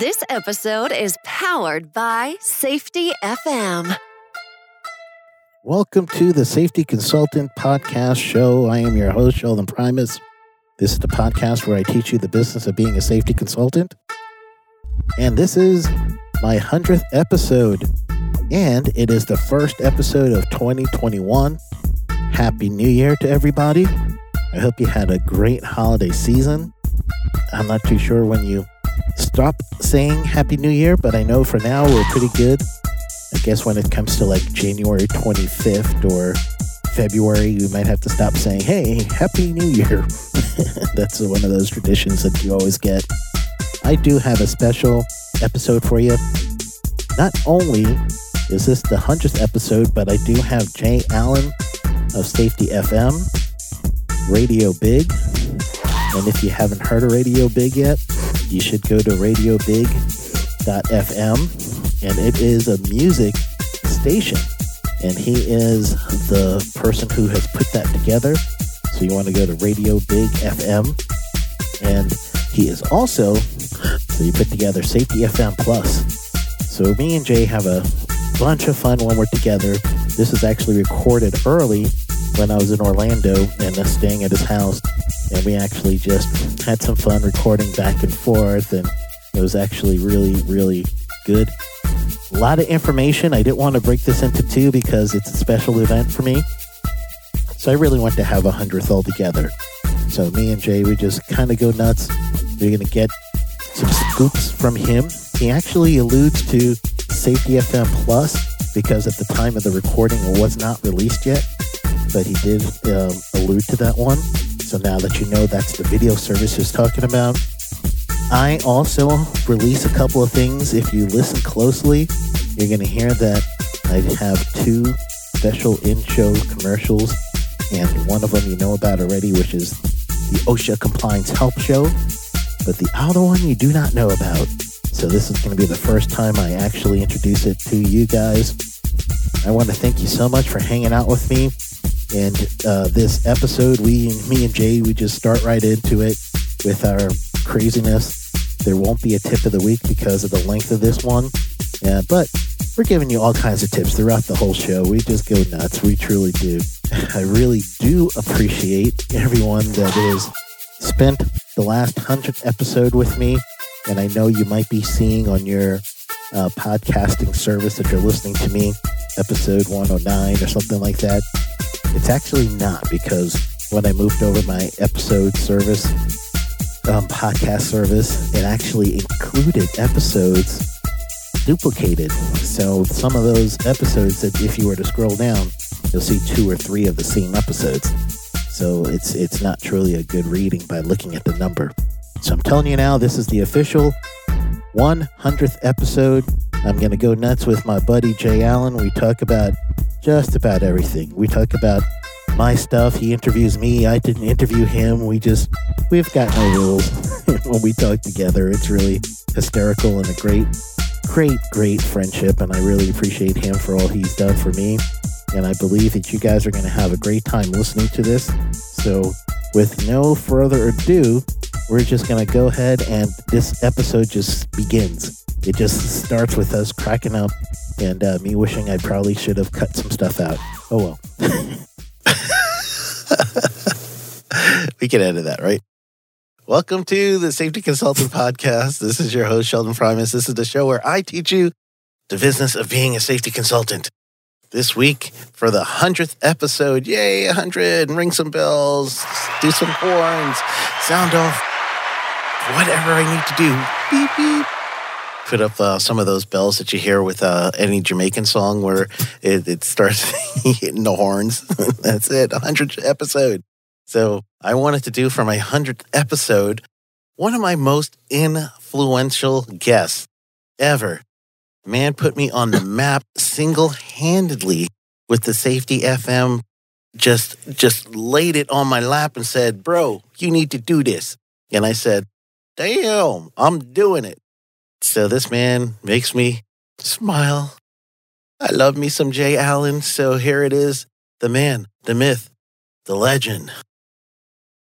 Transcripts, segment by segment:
This episode is powered by Safety FM. Welcome to the Safety Consultant Podcast Show. I am your host, Sheldon Primus. This is the podcast where I teach you the business of being a safety consultant. And this is my 100th episode. And it is the first episode of 2021. Happy New Year to everybody. I hope you had a great holiday season. I'm not too sure when you stop saying Happy New Year, but I know for now we're pretty good. I guess when it comes to like January 25th or February, we might have to stop saying, Hey, Happy New Year. That's one of those traditions that you always get. I do have a special episode for you. Not only is this the 100th episode, but I do have Jay Allen of Safety FM, Radio Big. And if you haven't heard of Radio Big yet, you should go to radiobig.fm. And it is a music station. And he is the person who has put that together. So you want to go to Radio Big FM. And he is also, so you put together Safety FM Plus. So me and Jay have a bunch of fun when we're together. This is actually recorded early when I was in Orlando and uh, staying at his house. And we actually just had some fun recording back and forth. And it was actually really, really good. A lot of information. I didn't want to break this into two because it's a special event for me. So I really want to have a hundredth all together. So me and Jay, we just kind of go nuts. We're going to get some scoops from him. He actually alludes to Safety FM Plus because at the time of the recording it was not released yet, but he did um, allude to that one. So now that you know that's the video service he's talking about. I also release a couple of things. If you listen closely, you're going to hear that I have two special in-show commercials, and one of them you know about already, which is the OSHA Compliance Help Show. But the other one you do not know about. So this is going to be the first time I actually introduce it to you guys. I want to thank you so much for hanging out with me. And uh, this episode, we, me and Jay, we just start right into it with our craziness. There won't be a tip of the week because of the length of this one. Yeah, but we're giving you all kinds of tips throughout the whole show. We just go nuts. We truly do. I really do appreciate everyone that has spent the last 100th episode with me. And I know you might be seeing on your uh, podcasting service that you're listening to me, episode 109 or something like that. It's actually not because when I moved over my episode service, um, podcast service, it actually included episodes duplicated. So some of those episodes that if you were to scroll down, you'll see two or three of the same episodes. So it's it's not truly a good reading by looking at the number. So I'm telling you now, this is the official 100th episode. I'm going to go nuts with my buddy Jay Allen. We talk about just about everything. We talk about my stuff. He interviews me. I didn't interview him. We just, we've got no rules when we talk together. It's really hysterical and a great, great, great friendship. And I really appreciate him for all he's done for me. And I believe that you guys are going to have a great time listening to this. So, with no further ado, we're just going to go ahead and this episode just begins. It just starts with us cracking up and uh, me wishing I probably should have cut some stuff out. Oh well. we can edit that, right? Welcome to the Safety Consultant Podcast. This is your host, Sheldon Primus. This is the show where I teach you the business of being a safety consultant. This week, for the 100th episode, yay, 100, ring some bells, do some horns, sound off whatever I need to do. Beep, beep. Put up uh, some of those bells that you hear with uh, any Jamaican song where it, it starts hitting the horns. That's it, 100th episode. So I wanted to do for my 100th episode one of my most influential guests ever. Man put me on the map single-handedly with the Safety FM. Just just laid it on my lap and said, "Bro, you need to do this." And I said, "Damn, I'm doing it." So this man makes me smile. I love me some Jay Allen. So here it is, the man, the myth, the legend,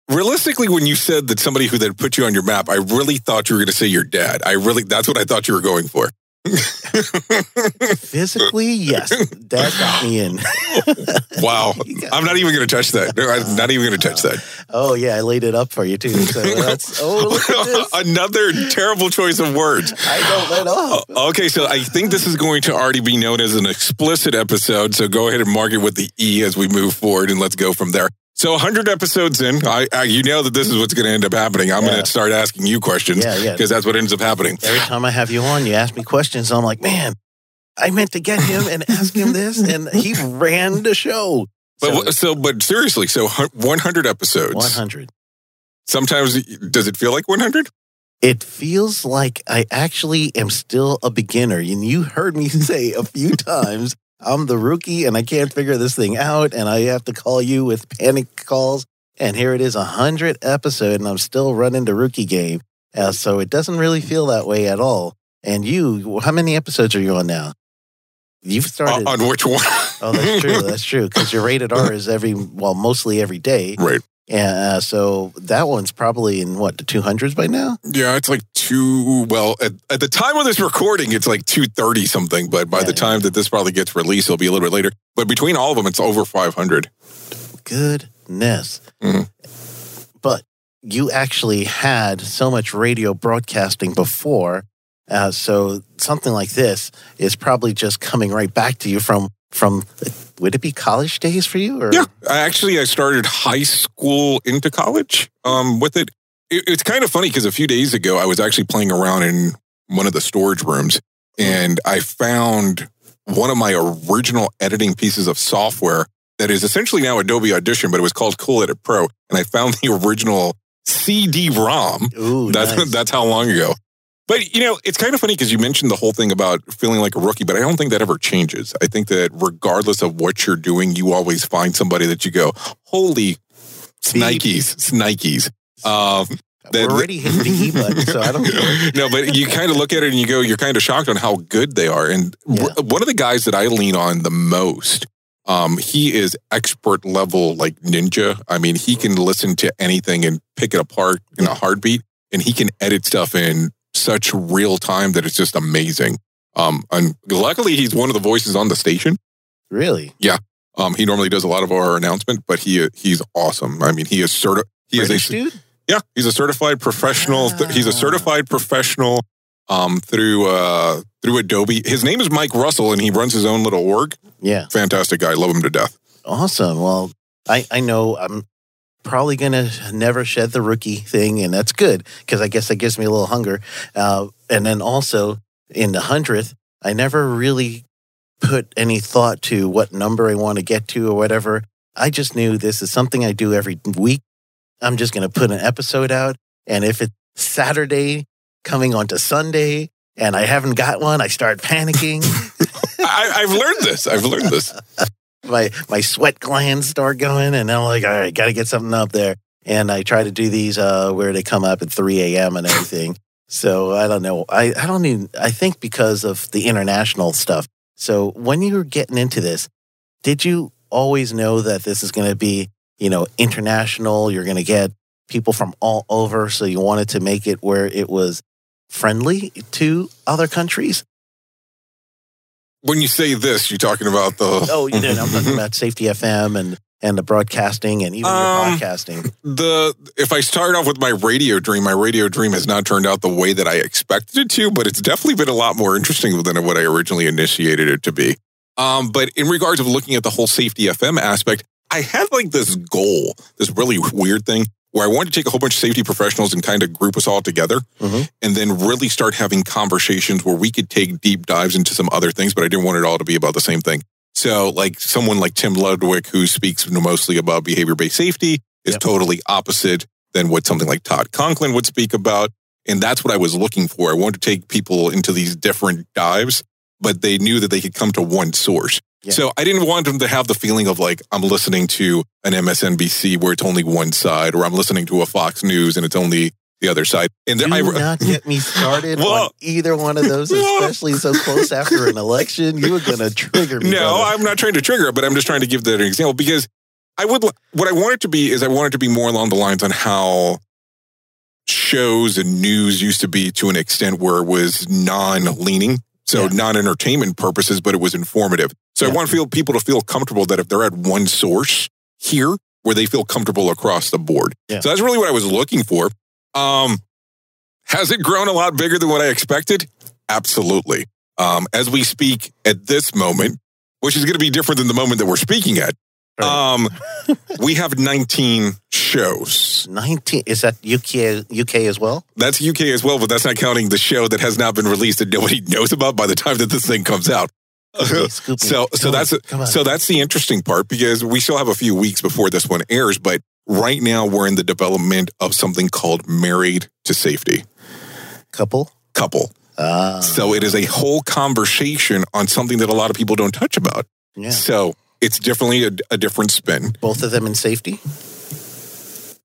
realistically, when you said that somebody who then put you on your map, I really thought you were going to say your dad. I really, that's what I thought you were going for. Physically, yes. Dad got me in. wow. I'm not even going to touch that. No, I'm not even going to touch that. Oh, yeah. I laid it up for you, too. So that's, oh, look at this. Another terrible choice of words. I don't let off. Uh, okay, so I think this is going to already be known as an explicit episode. So go ahead and mark it with the E as we move forward and let's go from there. So 100 episodes in, I, I you know that this is what's going to end up happening. I'm Yeah. going to start asking you questions Yeah, yeah. because that's what ends up happening. Every time I have you on, you ask me questions. I'm like, man, I meant to get him and ask him this, and he ran the show. But So, so, so but seriously, so 100 episodes. 100. Sometimes does it feel like 100? It feels like I actually am still a beginner. And you heard me say a few times, I'm the rookie and I can't figure this thing out. And I have to call you with panic calls. And here it is, a 100 episode, and I'm still running the rookie game. Uh, so it doesn't really feel that way at all. And you, how many episodes are you on now? You've Uh, started. on which one? Oh, that's true. That's true. Because your rated R is every, well, mostly every day. right. And uh, so that one's probably in what, the 200s by now? Yeah, it's like two. Well, at, at the time of this recording, it's like 230 something. But by Yeah. the time that this probably gets released, it'll be a little bit later. But between all of them, it's over 500. Goodness. Mhm. But you actually had so much radio broadcasting before. Uh, so something like this is probably just coming right back to you from, from would it be college days for you? Or? Yeah, I actually I started high school into college um, with it. it. It's kind of funny because a few days ago I was actually playing around in one of the storage rooms and I found one of my original editing pieces of software that is essentially now Adobe Audition, but it was called Cool Edit Pro, and I found the original CD-ROM. Ooh, That's nice. that's how long ago. But you know, it's kind of funny because you mentioned the whole thing about feeling like a rookie, but I don't think that ever changes. I think that regardless of what you're doing, you always find somebody that you go, "Holy snikes, snikes." Um, We're that- already hitting the E button, so I don't know. no, but you kind of look at it and you go, you're kind of shocked on how good they are. And w- one of the guys that I lean on the most, um, he is expert level like ninja. I mean, he can listen to anything and pick it apart in a heartbeat, and he can edit stuff in such real time that it's just amazing. Um, and luckily, he's one of the voices on the station. Really? Yeah. Um, he normally does a lot of our announcement, but he he's awesome. I mean, he is certi- he is a dude? yeah, he's a certified professional. he's a certified professional um, through uh, through Adobe. His name is Mike Russell, and he runs his own little org. Yeah. Fantastic guy, love him to death. Awesome. Well, I, I know I'm probably going to never shed the rookie thing, and that's good because I guess that gives me a little hunger. Uh, and then also in the hundredth, I never really put any thought to what number I want to get to or whatever. I just knew this is something I do every week. I'm just going to put an episode out, and if it's Saturday coming onto Sunday and I haven't got one, I start panicking. I, I've learned this. I've learned this. my my sweat glands start going, and I'm like, all right, got to get something up there. And I try to do these uh, where they come up at 3 a.m. and everything. So I don't know. I, I don't even. I think because of the international stuff. So when you were getting into this, did you always know that this is going to be, you know, international? You're going to get people from all over. So you wanted to make it where it was friendly to other countries. When you say this, you're talking about the Oh, you did. I'm talking about Safety FM and and the broadcasting and even Um, your podcasting. the if I start off with my radio dream, my radio dream has not turned out the way that I expected it to, but it's definitely been a lot more interesting than what I originally initiated it to be. Um, but in regards of looking at the whole safety FM aspect, I had like this goal, this really weird thing where I wanted to take a whole bunch of safety professionals and kind of group us all together Mhm. and then really start having conversations where we could take deep dives into some other things, but I didn't want it all to be about the same thing. So, like someone like Tim Ludwig, who speaks mostly about behavior based safety, is Yep. totally opposite than what something like Todd Conklin would speak about. And that's what I was looking for. I wanted to take people into these different dives, but they knew that they could come to one source. Yeah. So I didn't want them to have the feeling of like, I'm listening to an MSNBC where it's only one side, or I'm listening to a Fox News and it's only the other side. And Do I, not get me started on either one of those, Well- especially so close after an election. You are going to trigger me. No, brother. I'm not trying to trigger but I'm just trying to give that an example because I would what I want it to be is I want it to be more along the lines on how shows and news used to be to an extent where it was non-leaning, so Yeah. non-entertainment purposes, but it was informative. So I want to feel people to feel comfortable that if they're at one source here, where they feel comfortable across the board. Yeah. So that's really what I was looking for. Um, has it grown a lot bigger than what I expected? Absolutely. Um, as we speak at this moment, which is going to be different than the moment that we're speaking at, Right. um, we have 19 shows. 19 is that UK UK as well? That's UK as well, but that's not counting the show that has not been released that nobody knows about by the time that this thing comes out. So, so Come that's on, on. so that's the interesting part because we still have a few weeks before this one airs, but right now we're in the development of something called Married to Safety couple. Couple. Ah, So it is a whole conversation on something that a lot of people don't touch about. yeah. So it's definitely a, a different spin. Both of them in safety.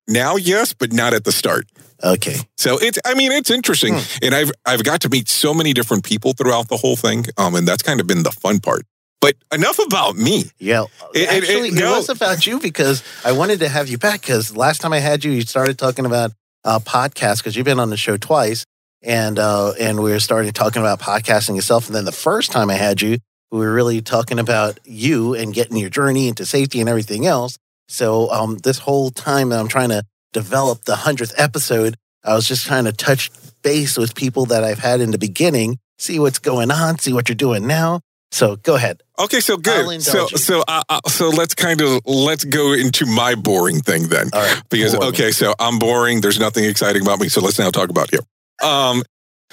Now, yes, but not at the start. Okay. So it's, I mean, it's interesting, and I've I've got to meet so many different people throughout the whole thing, um, and that's kind of been the fun part. But enough about me. Yeah. It- it- Actually, it- it, no. was about you because I wanted to have you back because last time I had you, you started talking about uh, podcasts because you've been on the show twice, and uh, and we were starting talking about podcasting yourself. And then the first time I had you, we were really talking about you and getting your journey into safety and everything else. So um, this whole time that I'm trying to develop the hundredth episode, I was just trying to touch base with people that I've had in the beginning, see what's going on, see what you're doing now. So go ahead. Okay, so good. So you. so uh, uh, so let's kind of let's go into my boring thing then. All right. Because me. okay, so I'm boring. There's nothing exciting about me. So let's now talk about you. Um,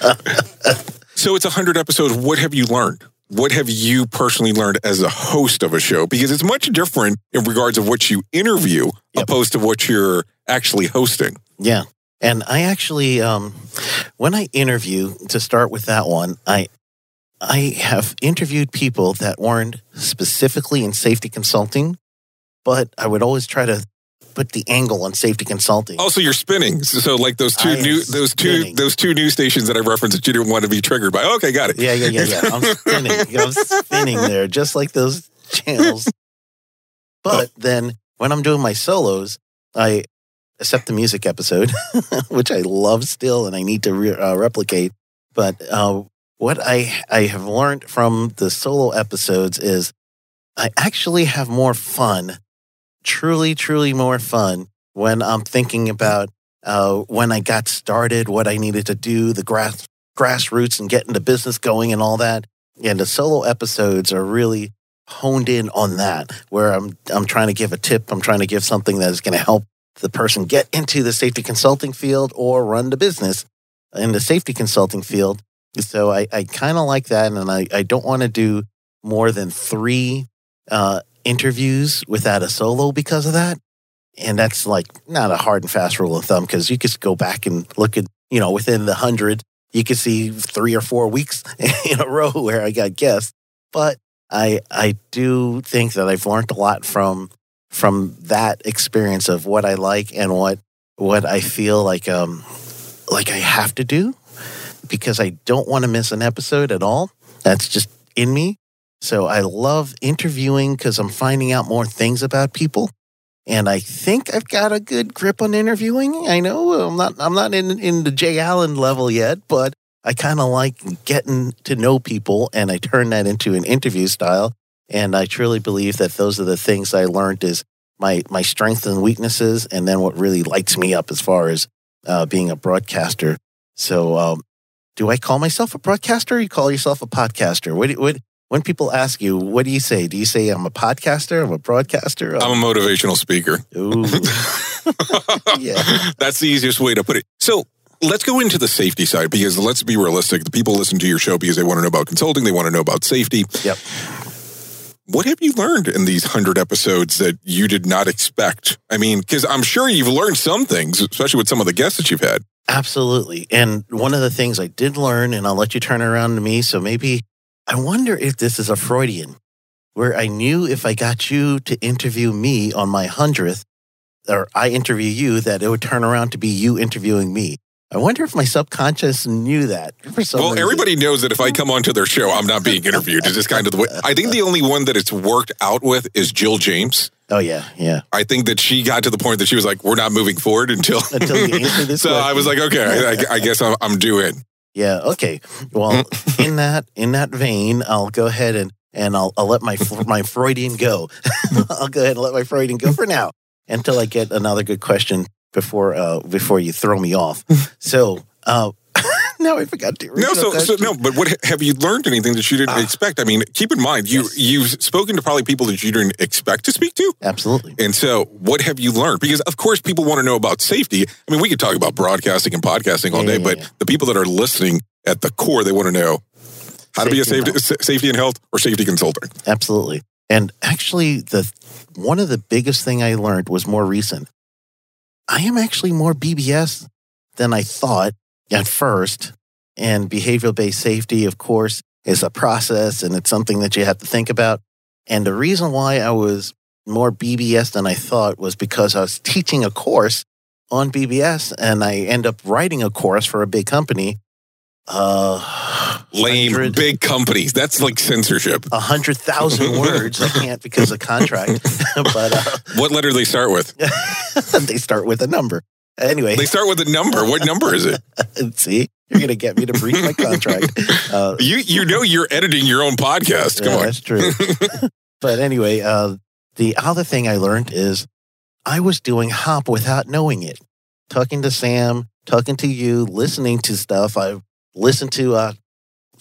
so it's hundred episodes. What have you learned? What have you personally learned as a host of a show? Because it's much different in regards of what you interview Yep. opposed to what you're actually hosting. Yeah. And I actually, um, when I interview, to start with that one, I, I have interviewed people that weren't specifically in safety consulting, but I would always try to put the angle on safety consulting. Also, you're spinning. So, like those two I new those two those two news stations that I referenced that you didn't want to be triggered by. Okay, got it. Yeah, yeah, yeah, yeah. I'm spinning. I'm spinning there, just like those channels. But then when I'm doing my solos, I except the music episode, which I love still and I need to re- uh, replicate. But uh, what I I have learned from the solo episodes is I actually have more fun, truly, truly more fun when I'm thinking about uh, when I got started, what I needed to do, the grass grassroots and getting the business going and all that. And the solo episodes are really honed in on that, where I'm I'm trying to give a tip, I'm trying to give something that is going to help the person get into the safety consulting field or run the business in the safety consulting field. So I, I kind of like that, and I, I don't want to do more than three uh, interviews without a solo because of that. And that's like not a hard and fast rule of thumb because you could go back and look at, you know, within the hundred, you could see three or four weeks in a row where I got guests. But I I do think that I've learned a lot from from that experience of what I like and what what I feel like um like I have to do because I don't want to miss an episode at all. That's just in me. So I love interviewing because I'm finding out more things about people. And I think I've got a good grip on interviewing. I know I'm not I'm not in in the Jay Allen level yet, but I kind of like getting to know people and I turn that into an interview style. And I truly believe that those are the things I learned is my my strengths and weaknesses, and then what really lights me up as far as uh, being a broadcaster. So, um, do I call myself a broadcaster? Or you call yourself a podcaster? What, what when people ask you, what do you say? Do you say I'm a podcaster? I'm a broadcaster? I'm a motivational speaker. Ooh, yeah. That's the easiest way to put it. So let's go into the safety side because let's be realistic. The people listen to your show because they want to know about consulting, they want to know about safety. Yep. What have you learned in these 100 episodes that you did not expect? I mean, because I'm sure you've learned some things, especially with some of the guests that you've had. Absolutely. And one of the things I did learn, and I'll let you turn around to me. So maybe I wonder if this is a Freudian, where I knew if I got you to interview me on my hundredth, or I interview you, that it would turn around to be you interviewing me. I wonder if my subconscious knew that. For some Well, reason. everybody knows that if I come onto their show, I'm not being interviewed. It's just kind of the way. I think the only one that it's worked out with is Jill James. Oh yeah, yeah. I think that she got to the point that she was like, "We're not moving forward until." Until you answer this so I was like, "Okay, I, I guess I'm, I'm due in." Yeah. Okay. Well, in that in that vein, I'll go ahead and and I'll I'll let my my Freudian go. I'll go ahead and let my Freudian go for now until I get another good question before uh before you throw me off. So uh now I forgot to No, so, so no, but what have you learned anything that you didn't Ah. expect? I mean, keep in mind you Yes. you've spoken to probably people that you didn't expect to speak to, Absolutely. and so what have you learned? Because of course people want to know about safety. I mean, we could talk about broadcasting and podcasting all Yeah, day, yeah, but yeah. the people that are listening at the core, they want to know how to be a Safety safety sa- safety and health or safety consultant. Absolutely. And actually the one of the biggest thing I learned was more recent. I am actually more BBS than I thought at first. And behavioral based safety, of course, is a process and it's something that you have to think about. And the reason why I was more BBS than I thought was because I was teaching a course on BBS and I end up writing a course for a big company. Uh, Lame big companies. That's like censorship. a hundred thousand words. I can't because of contract, but uh, What letter do they start with? they start with a number. Anyway, They start with a number. What number is it? see, you're gonna get me to breach my contract. Uh, You you know you're editing your own podcast. Come yeah, on. that's true. but anyway, uh, the other thing I learned is I was doing HOP without knowing it. Talking to Sam, talking to you, listening to stuff. I listened to uh,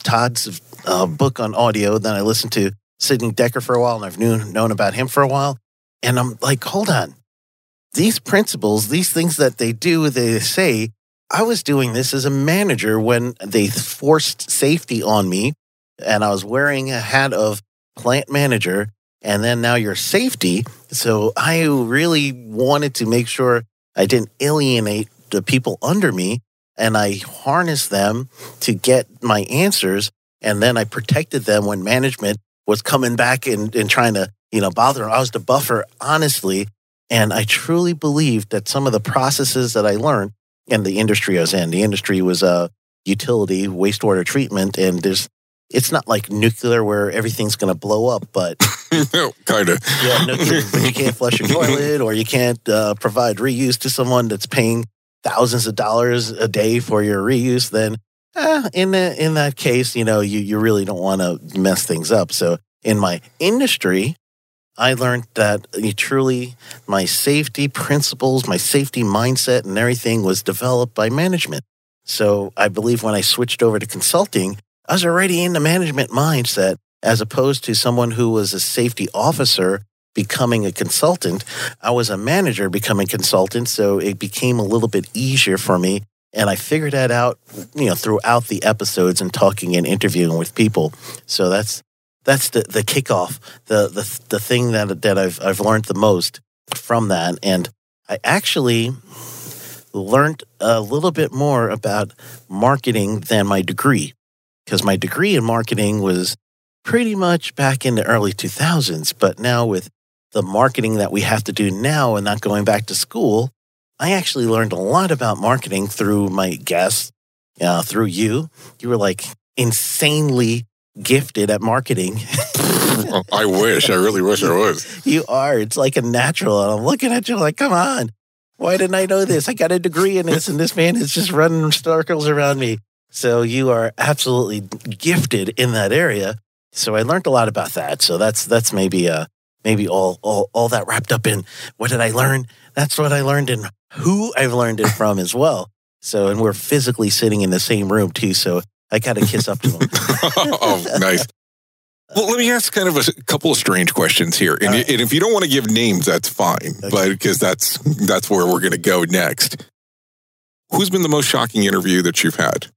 Todd's uh, book on audio. Then I listened to Sidney Dekker for a while, and I've knew, known about him for a while. And I'm like, hold on. These principles, these things that they do, they say, I was doing this as a manager when they forced safety on me and I was wearing a hat of plant manager and then now you're safety. So I really wanted to make sure I didn't alienate the people under me and I harnessed them to get my answers. And then I protected them when management was coming back and, and trying to, you know, bother them. I was the buffer, honestly. And I truly believed that some of the processes that I learned in the industry I was in, the industry was uh, utility, wastewater treatment, and there's it's not like nuclear where everything's going to blow up, but no, kind of. yeah, no. But you can't flush your toilet or you can't uh, provide reuse to someone that's paying thousands of dollars a day for your reuse. Then, eh, in the, in that case, you know, you you really don't want to mess things up. So, in my industry, I learned that you truly my safety principles, my safety mindset, and everything was developed by management. So, I believe when I switched over to consulting, I was already in the management mindset as opposed to someone who was a safety officer becoming a consultant. I was a manager becoming consultant, so it became a little bit easier for me. And I figured that out, you know, throughout the episodes and talking and interviewing with people. So that's that's the, the kickoff, the the the thing that that I've I've learned the most from that. And I actually learned a little bit more about marketing than my degree. Because my degree in marketing was pretty much back in the early 2000s. But now, with the marketing that we have to do now and not going back to school, I actually learned a lot about marketing through my guests, uh, through you. You were like insanely gifted at marketing. I wish. I really wish I was. you are. It's like a natural. And I'm looking at you like, come on. Why didn't I know this? I got a degree in this, and this man is just running circles around me. So you are absolutely gifted in that area. So I learned a lot about that. So that's that's maybe uh maybe all all all that wrapped up in what did I learn? That's what I learned and who I've learned it from as well. So and we're physically sitting in the same room too. So I got to kiss up to him. oh, nice. Well, let me ask kind of a couple of strange questions here, and, uh. right. and if you don't want to give names, that's fine. Okay. But because that's that's where we're going to go next. Who's been the most shocking interview that you've had?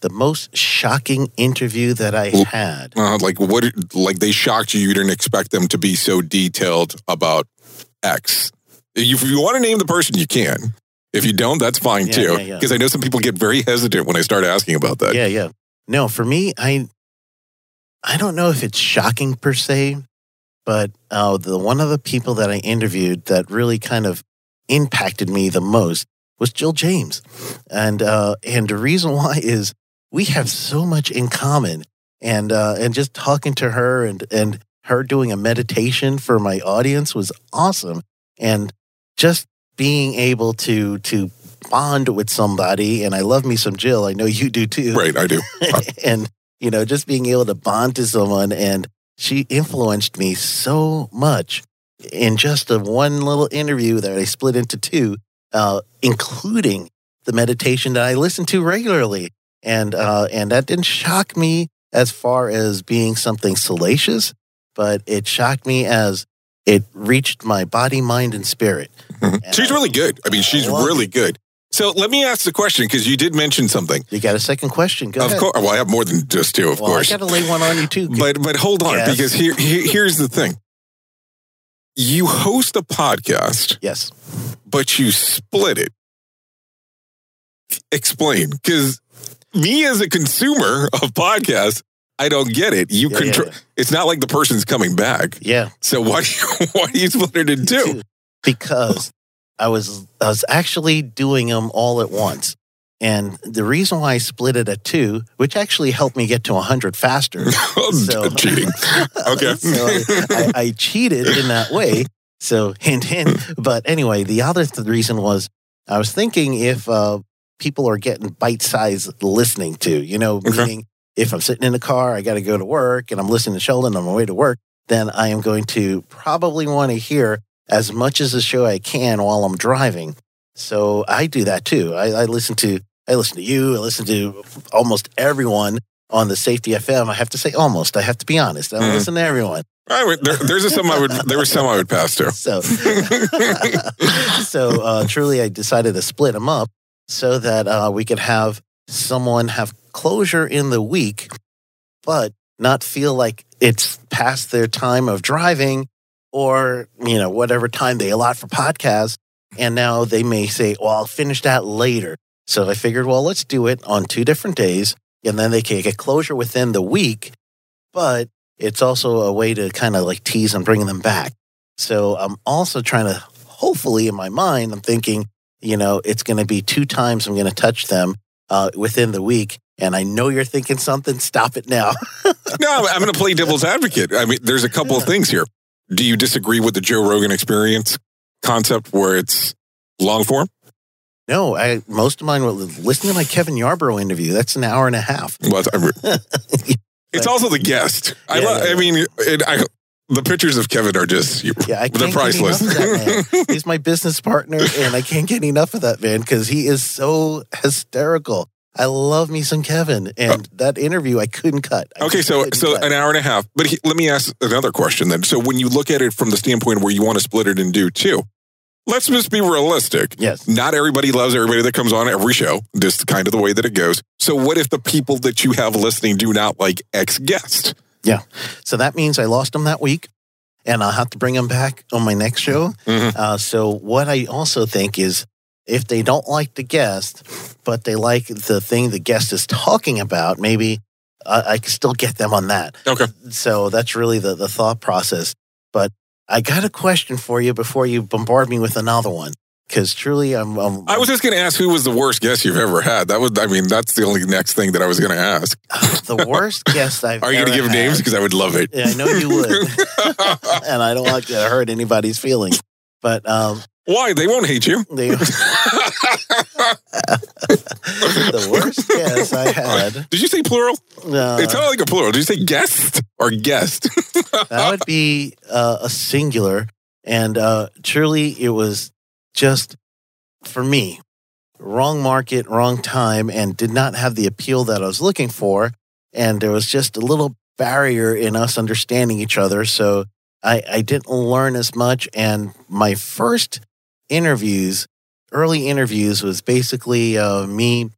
The most shocking interview that I had. Uh, like what? Like they shocked you. You didn't expect them to be so detailed about X. If you want to name the person, you can. If you don't, that's fine Yeah, too. yeah, yeah. Because I know some people get very hesitant when I start asking about that. Yeah, yeah. No, for me, I I don't know if it's shocking per se, but uh, the one of the people that I interviewed that really kind of impacted me the most was Jill James, and uh, and the reason why is we have so much in common, and uh, and just talking to her and and her doing a meditation for my audience was awesome, and just being able to to bond with somebody, and I love me some Jill. I know you do too, Right, I do. and you know just being able to bond to someone and she influenced me so much in just a one little interview that I split into two, uh, including the meditation that I listen to regularly, and uh, and that didn't shock me as far as being something salacious, but it shocked me as it reached my body, mind, and spirit. And she's I- really good. I mean, she's I really good. So let me ask the question because you did mention something. You got a second question? Go of ahead. course, well, I have more than just two, of well, course. I got to lay one on you too. But but hold on, Yes. because here, here here's the thing. You host a podcast, yes. but you split it. Explain, because me as a consumer of podcasts, I don't get it. You Yeah, control. yeah. It's not like the person's coming back. Yeah. So why do you, why do you split it in two? because I was I was actually doing them all at once. And the reason why I split it at two, which actually helped me get to 100 faster. So- Cheating. Okay. so I, I cheated in that way. So hint, hint. But anyway, the other th- reason was I was thinking if uh, people are getting bite sized listening to, you know, Okay. meaning if I'm sitting in the car, I got to go to work and I'm listening to Sheldon on my way to work, then I am going to probably want to hear as much as the show I can while I'm driving. So I do that too. I, I listen to I listen to you. I listen to almost everyone on the Safety FM. I have to say almost. I have to be honest. I Mhm. listen to everyone. I would, there, there's a some I would there was some I would pass to. So, so uh, truly, I decided to split them up so that uh, we could have someone have closure in the week, but not feel like it's past their time of driving or you know whatever time they allot for podcasts. And now they may say, "Well, I'll finish that later." So I figured, well, let's do it on two different days, and then they can get closure within the week. But it's also a way to kind of like tease and bring them back. So I'm also trying to, hopefully, in my mind, I'm thinking, you know, it's going to be two times I'm going to touch them uh, within the week. And I know you're thinking something. Stop it now. No, I'm, going to play devil's advocate. I mean, there's a couple of things here. Do you disagree with the Joe Rogan experience concept where it's long form? no, I most of mine were listen to my Kevin Yarborough interview. That's an hour and a half. Well, it's, it's also the guest. I, Yeah, lo- yeah, I mean, it, I, the pictures of Kevin are just Yeah, I they're can't get enough priceless. of that man. He's my business partner, and I can't get enough of that man because he is so hysterical. I love me some Kevin, and oh. that interview I couldn't cut. I Okay, so so cut. an hour and a half. But he, let me ask another question then. So when you look at it from the standpoint where you want to split it and do two, let's just be realistic. yes, Not everybody loves everybody that comes on every show. Just kind of the way that it goes. So what if the people that you have listening do not like X guest? So that means I lost them that week, and I'll have to bring them back on my next show. Mhm. Uh, so what I also think is, if they don't like the guest, but they like the thing the guest is talking about, maybe I, I can still get them on that. Okay. So that's really the, the thought process. But I got a question for you before you bombard me with another one. Because truly, I'm, I'm I was just going to ask who was the worst guest you've ever had. That would, I mean, that's the only next thing that I was going to ask. the worst guest I've Are you going to give names? Because I would love it. Yeah, I know you would. and I don't like to hurt anybody's feelings. But um, Why? They won't hate you. they, the worst guest I had, Did you say plural? uh, it sounded like a plural. Did you say guest or guest? that would be uh, a singular. And uh, truly, it was just for me, wrong market, wrong time, and did not have the appeal that I was looking for. And there was just a little barrier in us understanding each other. So I, I didn't learn as much. And my first interviews, early interviews, was basically uh, me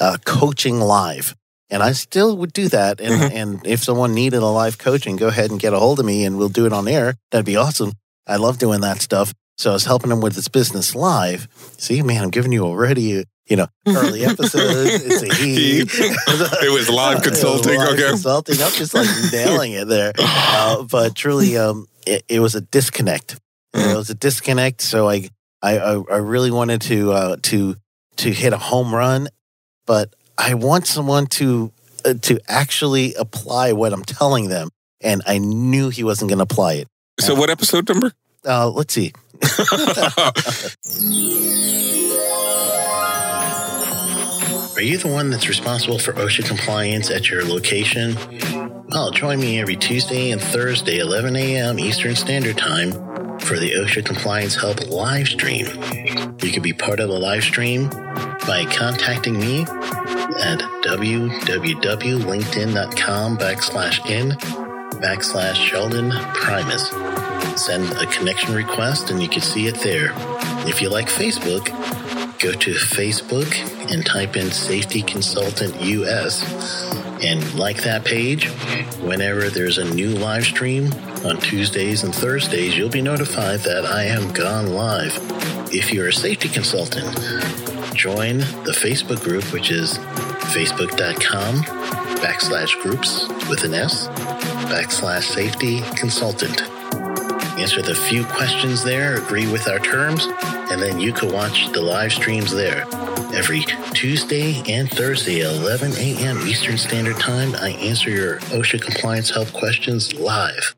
uh, coaching live. And I still would do that. And, Mhm. and if someone needed a live coaching, go ahead and get a hold of me and we'll do it on air. That'd be awesome. I love doing that stuff. So I was helping him with his business live. See, man, I'm giving you already, you know, early episodes. It's a he. He. It was live consulting, It was live okay. Consulting. I'm just like nailing it there. Uh, but truly, um, it, it was a disconnect. It was a disconnect. So I I I, I really wanted to uh, to to hit a home run, but I want someone to uh, to actually apply what I'm telling them, and I knew he wasn't going to apply it. So, what episode number? Uh, let's see. Are you the one that's responsible for OSHA compliance at your location? Well, join me every Tuesday and Thursday, 11 a.m. Eastern Standard Time, for the OSHA Compliance Help live stream. You can be part of the live stream by contacting me at www.linkedin.com backslash in backslash Sheldon Primus. Send a connection request and you can see it there. If you like Facebook, go to Facebook and type in Safety Consultant US and like that page. Whenever there's a new live stream on Tuesdays and Thursdays, you'll be notified that I am gone live. If you're a safety consultant, join the Facebook group, which is facebook.com backslash groups with an S backslash safety consultant. Answer the few questions there, agree with our terms, and then you can watch the live streams there. Every Tuesday and Thursday at 11 a.m. Eastern Standard Time, I answer your OSHA compliance help questions live.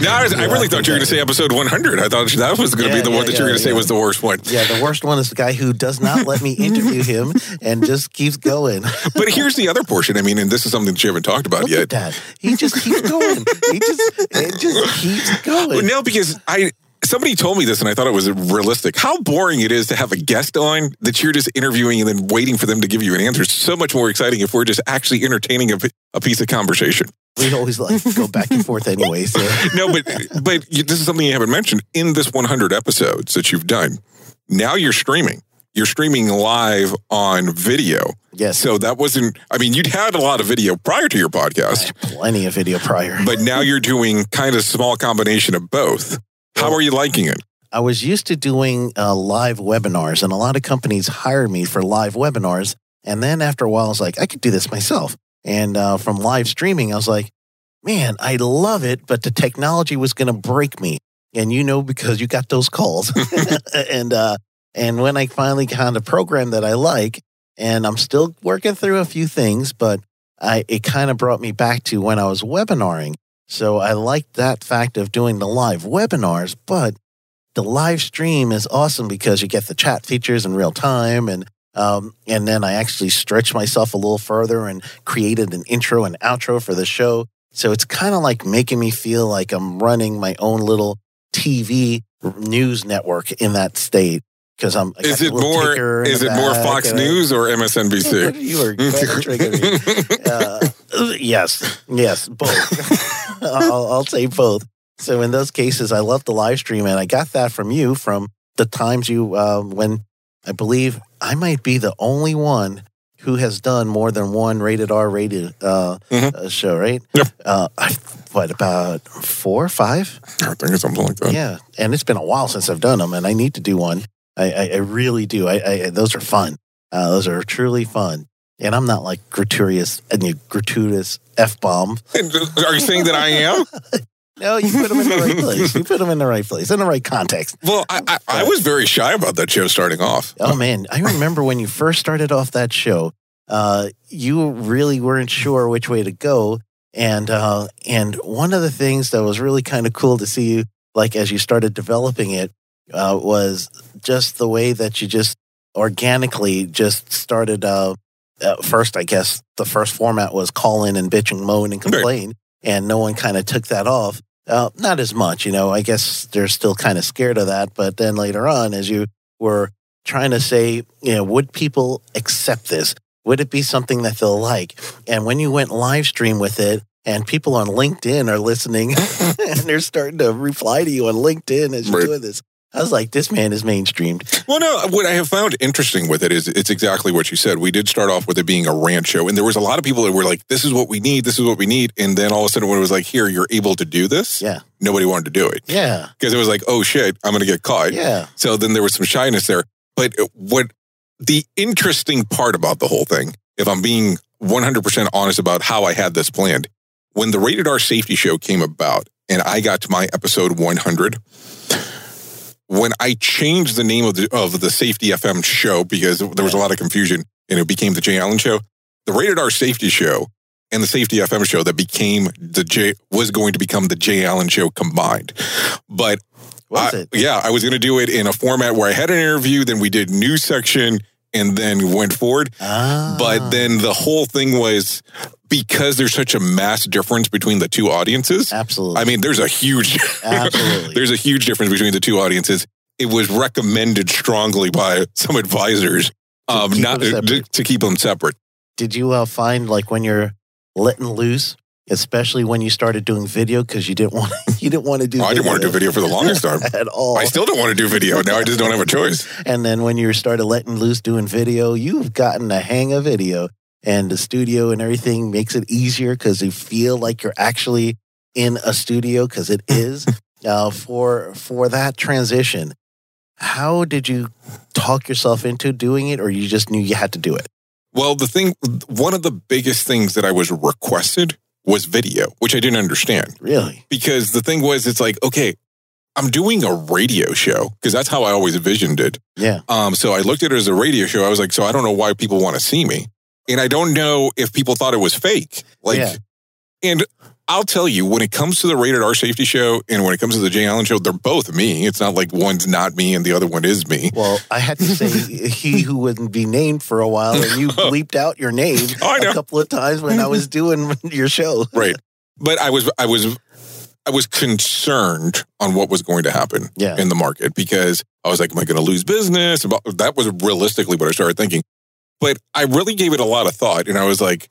No, I, was, I really thought you were going to say episode 100. I thought that was going to Yeah, be the yeah, one that you were going to say was the worst one. Yeah, the worst one is the guy who does not let me interview him and just keeps going. But here's the other portion. I mean, and this is something that you haven't talked about Look yet. He just keeps going. He just it just keeps Well, going. no, because I somebody told me this and I thought it was realistic. How boring it is to have a guest on that you're just interviewing and then waiting for them to give you an answer. It's so much more exciting if we're just actually entertaining a, a piece of conversation. We always like go back and forth anyway. So No, but but this is something you haven't mentioned in this 100 episodes that you've done. Now you're streaming. You're streaming live on video. yes, So that wasn't. I mean, you'd had a lot of video prior to your podcast, plenty of video prior. but now you're doing kind of small combination of both. How are you liking it? I was used to doing uh, live webinars, and a lot of companies hired me for live webinars. And then after a while, I was like, I could do this myself. And uh, from live streaming, I was like, man, I love it, but the technology was going to break me. And you know, because you got those calls. and uh, and when I finally found a program that I like, and I'm still working through a few things, but I it kind of brought me back to when I was webinaring. So I liked that fact of doing the live webinars, but the live stream is awesome because you get the chat features in real time and um, and then I actually stretched myself a little further and created an intro and outro for the show. So it's kind of like making me feel like I'm running my own little TV news network in that state because I'm. I Is it more? Is it more Fox I- News or MSNBC? you are going to trigger me. Uh, yes, yes, both. I'll, I'll say both. So in those cases, I love the live stream, and I got that from you from the times you uh, when I believe I might be the only one who has done more than one rated R rated uh, Mhm. uh, show, right? Yep. Uh, what about four, or five? I think it's something like that. Yeah, and it's been a while since I've done them, and I need to do one. I, I, I really do. I, I those are fun. Uh, those are truly fun. And I'm not like gratuitous and you gratuitous f bomb. Are you saying that I am? No, you put them in the right place. You put them in the right place, in the right context. Well, I, I, I was very shy about that show starting off. Oh man, I remember when you first started off that show. Uh, you really weren't sure which way to go, and uh, and one of the things that was really kind of cool to see you, like as you started developing it, uh, was just the way that you just organically just started. Uh, uh, first, I guess the first format was call in and bitch and moan and Right. and no one kind of took that off. Uh, not as much, you know. I guess they're still kind of scared of that. But then later on, as you were trying to say, you know, would people accept this? Would it be something that they'll like? And when you went live stream with it, and people on LinkedIn are listening and they're starting to reply to you on LinkedIn as you're Right. doing this, I was like, this man is mainstreamed. Well, no, what I have found interesting with it is it's exactly what you said. We did start off with it being a rant show, and there was a lot of people that were like, this is what we need, this is what we need. And then all of a sudden, when it was like, here, you're able to do this, Yeah. nobody wanted to do it Yeah. because it was like, oh shit, I'm going to get caught. Yeah. So then there was some shyness there. But what the interesting part about the whole thing, if I'm being 100% honest about how I had this planned, when the rated R safety show came about and I got to my episode 100, when I changed the name of the of the Safety FM show because there was a lot of confusion and it became the Jay Allen show, the Rated R Safety Show and the Safety FM show that became the J was going to become the Jay Allen show combined. But Was I- it? yeah, I was going to do it in a format where I had an interview, then we did news section, and then went forward. Ah. But then the whole thing was because there's such a mass difference between the two audiences. absolutely. I mean, there's a huge Absolutely. there's a huge difference between the two audiences. It was recommended strongly by some advisors um, keep not to, to keep them separate. Did you uh, find like when you're letting loose, especially when you started doing video because you didn't want you didn't want to do video I didn't want to do video for the longest time. at all. I still don't want to do video. Now I just don't have a choice. and then when you started letting loose doing video, you've gotten the hang of video, and the studio and everything makes it easier because you feel like you're actually in a studio because it is. uh, for for that transition, how did you talk yourself into doing it, or you just knew you had to do it? Well, the thing, one of the biggest things that I was requested was video, which I didn't understand Really? because the thing was, it's like, okay, I'm doing a radio show because that's how I always envisioned it. Yeah. Um, so I looked at it as a radio show. I was like, so I don't know why people want to see me. And I don't know if people thought it was fake. Like, Yeah. and I'll tell you, when it comes to the rated R safety show and when it comes to the Jay Allen show, they're both me. It's not like one's not me and the other one is me. Well, I had to say he who wouldn't be named for a while, and you oh. bleeped out your name Oh, a couple of times when I was doing your show. Right. But I was, I was, I was concerned on what was going to happen Yeah. in the market because I was like, am I going to lose business? That was realistically what I started thinking. But I really gave it a lot of thought, and I was like,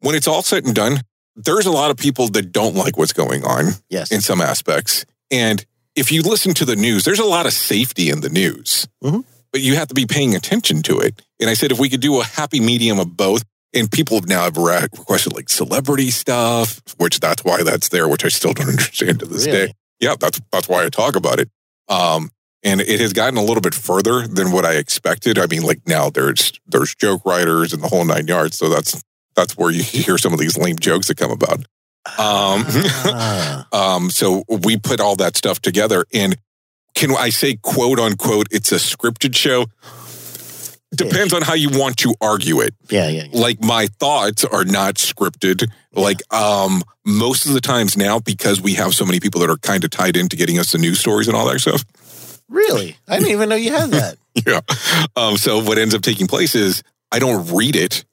when it's all said and done, there's a lot of people that don't like what's going on Yes. in some aspects, and if you listen to the news, there's a lot of safety in the news, Mhm. but you have to be paying attention to it. And I said, if we could do a happy medium of both, and people have now have re- requested like celebrity stuff, which that's why that's there, which I still don't understand to this Really? day. Yeah, that's that's why I talk about it. Um, and it has gotten a little bit further than what I expected. I mean, like now there's there's joke writers and the whole nine yards. So that's that's where you hear some of these lame jokes that come about. Um, Ah, Um, so we put all that stuff together, and can I say quote unquote? It's a scripted show. Depends on how you want to argue it. yeah, yeah, yeah. Like my thoughts are not scripted. Like um, most of the times now, because we have so many people that are kind of tied into getting us the news stories and all that stuff. Really? I didn't even know you had that. Yeah. Um, so what ends up taking place is I don't read it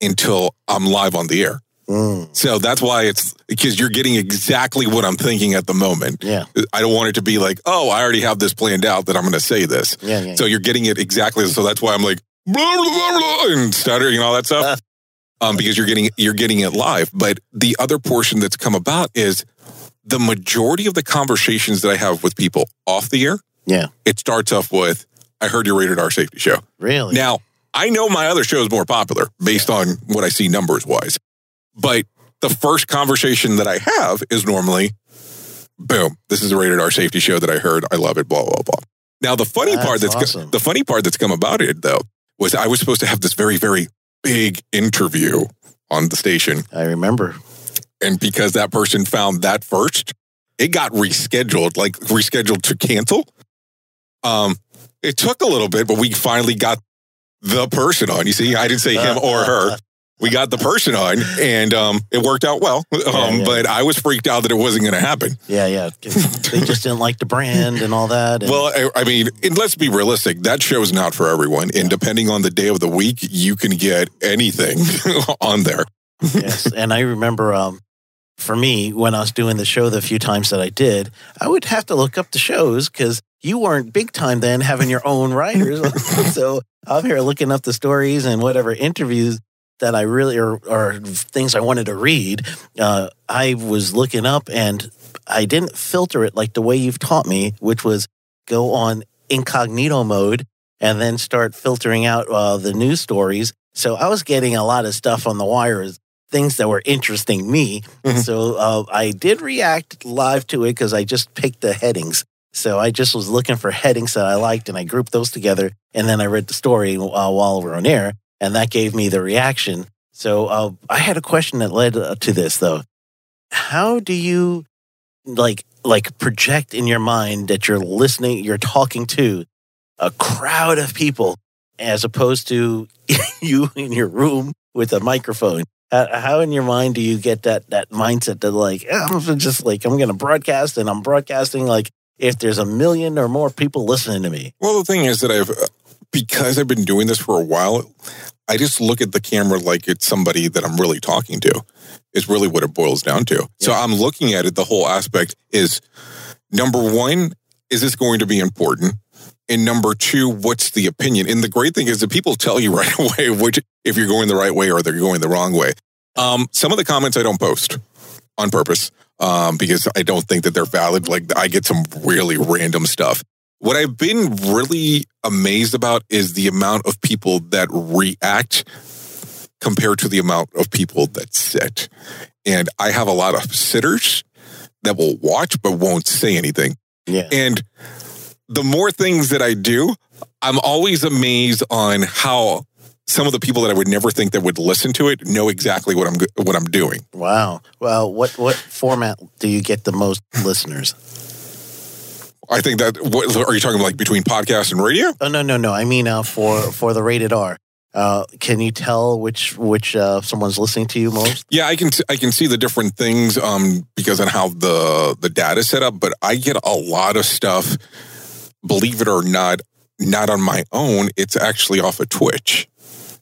until I'm live on the air. Mm, So that's why it's because you're getting exactly what I'm thinking at the moment. yeah, I don't want it to be like, oh, I already have this planned out that I'm going to say this. yeah, yeah. So you're getting it exactly. So that's why I'm like blah blah blah, blah and stuttering and all that stuff, um, because you're getting you're getting it live. But the other portion that's come about is the majority of the conversations that I have with people off the air. Yeah. it starts off with, "I heard your rated R safety show." really? Now, I know my other show is more popular based on what I see numbers wise, but the first conversation that I have is normally, boom, this is a rated R safety show that I heard. I love it, blah, blah, blah. Now, the funny part That's that's awesome. the funny part that's come about it though was I was supposed to have this very, very big interview on the station. I remember. And because that person found that first, it got rescheduled, like rescheduled to cancel. Um, it took a little bit, but we finally got the person on. You see, I didn't say him or her. We got the person on, and um, it worked out well. Um, yeah. But I was freaked out that it wasn't going to happen. Yeah, yeah. They just didn't like the brand and all that. And, Well, I, I mean, and let's be realistic. That show is not for everyone, and depending on the day of the week, you can get anything on there. yes. And I remember um, for me, when I was doing the show the few times that I did, I would have to look up the shows because you weren't big time then having your own writers. so I'm here looking up the stories and whatever interviews that I really, or, or things I wanted to read, uh, I was looking up and I didn't filter it like the way you've taught me, which was go on incognito mode and then start filtering out uh, the news stories. So I was getting a lot of stuff on the wires, things that were interesting me. Mhm. So uh, I did react live to it because I just picked the headings. So I just was looking for headings that I liked and I grouped those together. And then I read the story uh, while we were on air, and that gave me the reaction. So uh, I had a question that led uh, to this though. How do you like like project in your mind that you're listening, you're talking to a crowd of people as opposed to you in your room with a microphone. How, how in your mind do you get that that mindset that like I'm just like I'm going to broadcast and I'm broadcasting like if there's a million or more people listening to me? Well, the thing is that I've uh, because I've been doing this for a while, I just look at the camera like it's somebody that I'm really talking to. Is really what it boils down to. Yeah. So I'm looking at it. The whole aspect is number one: is this going to be important? And number two, what's the opinion? And the great thing is that people tell you right away which if you're going the right way or they're going the wrong way. Um, some of the comments I don't post on purpose um, because I don't think that they're valid. Like I get some really random stuff. What I've been really amazed about is the amount of people that react compared to the amount of people that sit. And I have a lot of sitters that will watch but won't say anything. Yeah. And the more things that I do, I'm always amazed on how some of the people that I would never think that would listen to it know exactly what I'm what I'm doing. Wow. Well, what what format do you get the most listeners? I think that what are you talking about, like between podcast and radio? Oh no, no, no. I mean uh, for for the rated R. Uh, can you tell which which uh, someone's listening to you most? Yeah, I can I can see the different things um, because on how the the data is set up. But I get a lot of stuff. Believe it or not, not on my own. It's actually off of Twitch,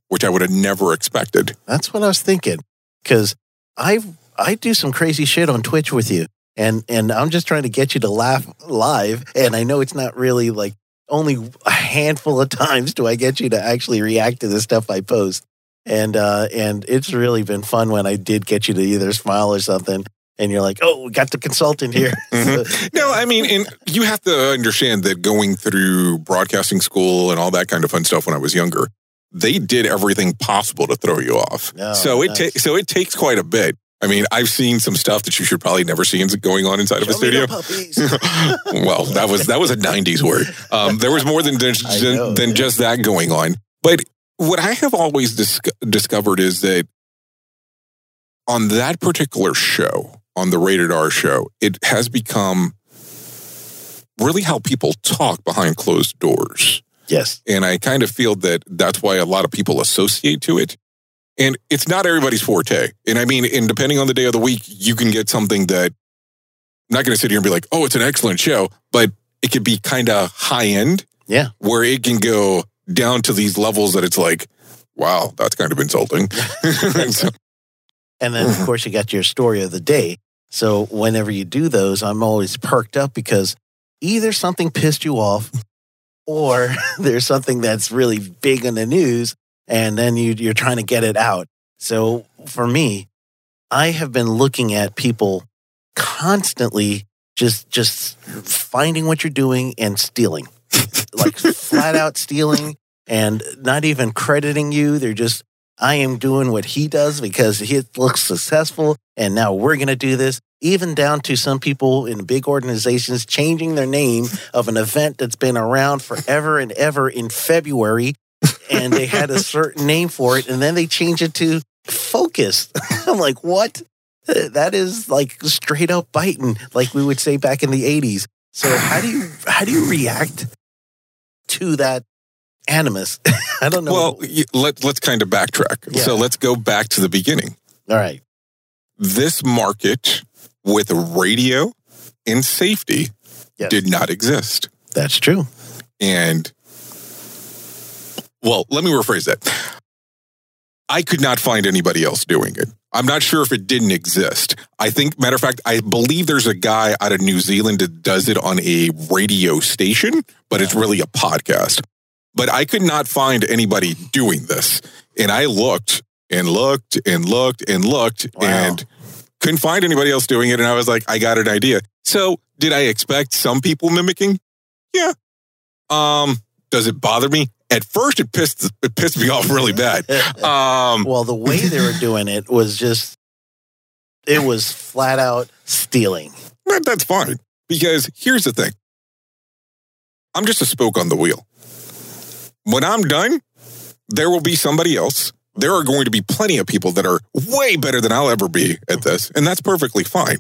which I would have never expected. That's what I was thinking because I I do some crazy shit on Twitch with you and and I'm just trying to get you to laugh live. And I know it's not really like only a handful of times do I get you to actually react to the stuff I post. And uh, and it's really been fun when I did get you to either smile or something. And you're like, oh, we got the consultant here. Mm-hmm. no, I mean, and you have to understand that going through broadcasting school and all that kind of fun stuff when I was younger, they did everything possible to throw you off. Oh, so it nice. ta- so it takes quite a bit. I mean, I've seen some stuff that you should probably never see going on inside Show of a studio. well, that was that was a '90s word. Um, there was more than know, than just that going on. But what I have always dis- discovered is that on that particular show, on the Rated R show, it has become really how people talk behind closed doors. Yes, and I kind of feel that that's why a lot of people associate to it. And it's not everybody's forte. And I mean, and depending on the day of the week, you can get something that I'm not going to sit here and be like, oh, it's an excellent show, but it could be kind of high end. Yeah. Where it can go down to these levels that it's like, wow, that's kind of insulting. and then, of course, you got your story of the day. So whenever you do those, I'm always perked up because either something pissed you off or there's something that's really big in the news and then you, you're trying to get it out. So for me, I have been looking at people constantly just just finding what you're doing and stealing. like flat out stealing and not even crediting you. They're just I am doing what he does because he looks successful and now we're going to do this. Even down to some people in big organizations changing their name of an event that's been around forever and ever in February and they had a certain name for it, and then they changed it to Focus. I'm like, what? That is like straight up biting, like we would say back in the '80s. So how do you how do you react to that animus? I don't know. Well, let let's kind of backtrack. Yeah. So let's go back to the beginning. All right. This market with radio and safety yes. did not exist. That's true. And well, let me rephrase that. I could not find anybody else doing it. I'm not sure if it didn't exist. I think, matter of fact, I believe there's a guy out of New Zealand that does it on a radio station, but it's really a podcast. But I could not find anybody doing this. And I looked and looked and looked and looked wow. and couldn't find anybody else doing it. And I was like, I got an idea. So did I expect some people mimicking? Yeah. Um, does it bother me? at first it pissed it pissed me off really bad. Um, well, the way they were doing it was just it was flat out stealing. That's fine because here's the thing: I'm just a spoke on the wheel. When I'm done, there will be somebody else. There are going to be plenty of people that are way better than I'll ever be at hmm. this, and that's perfectly fine.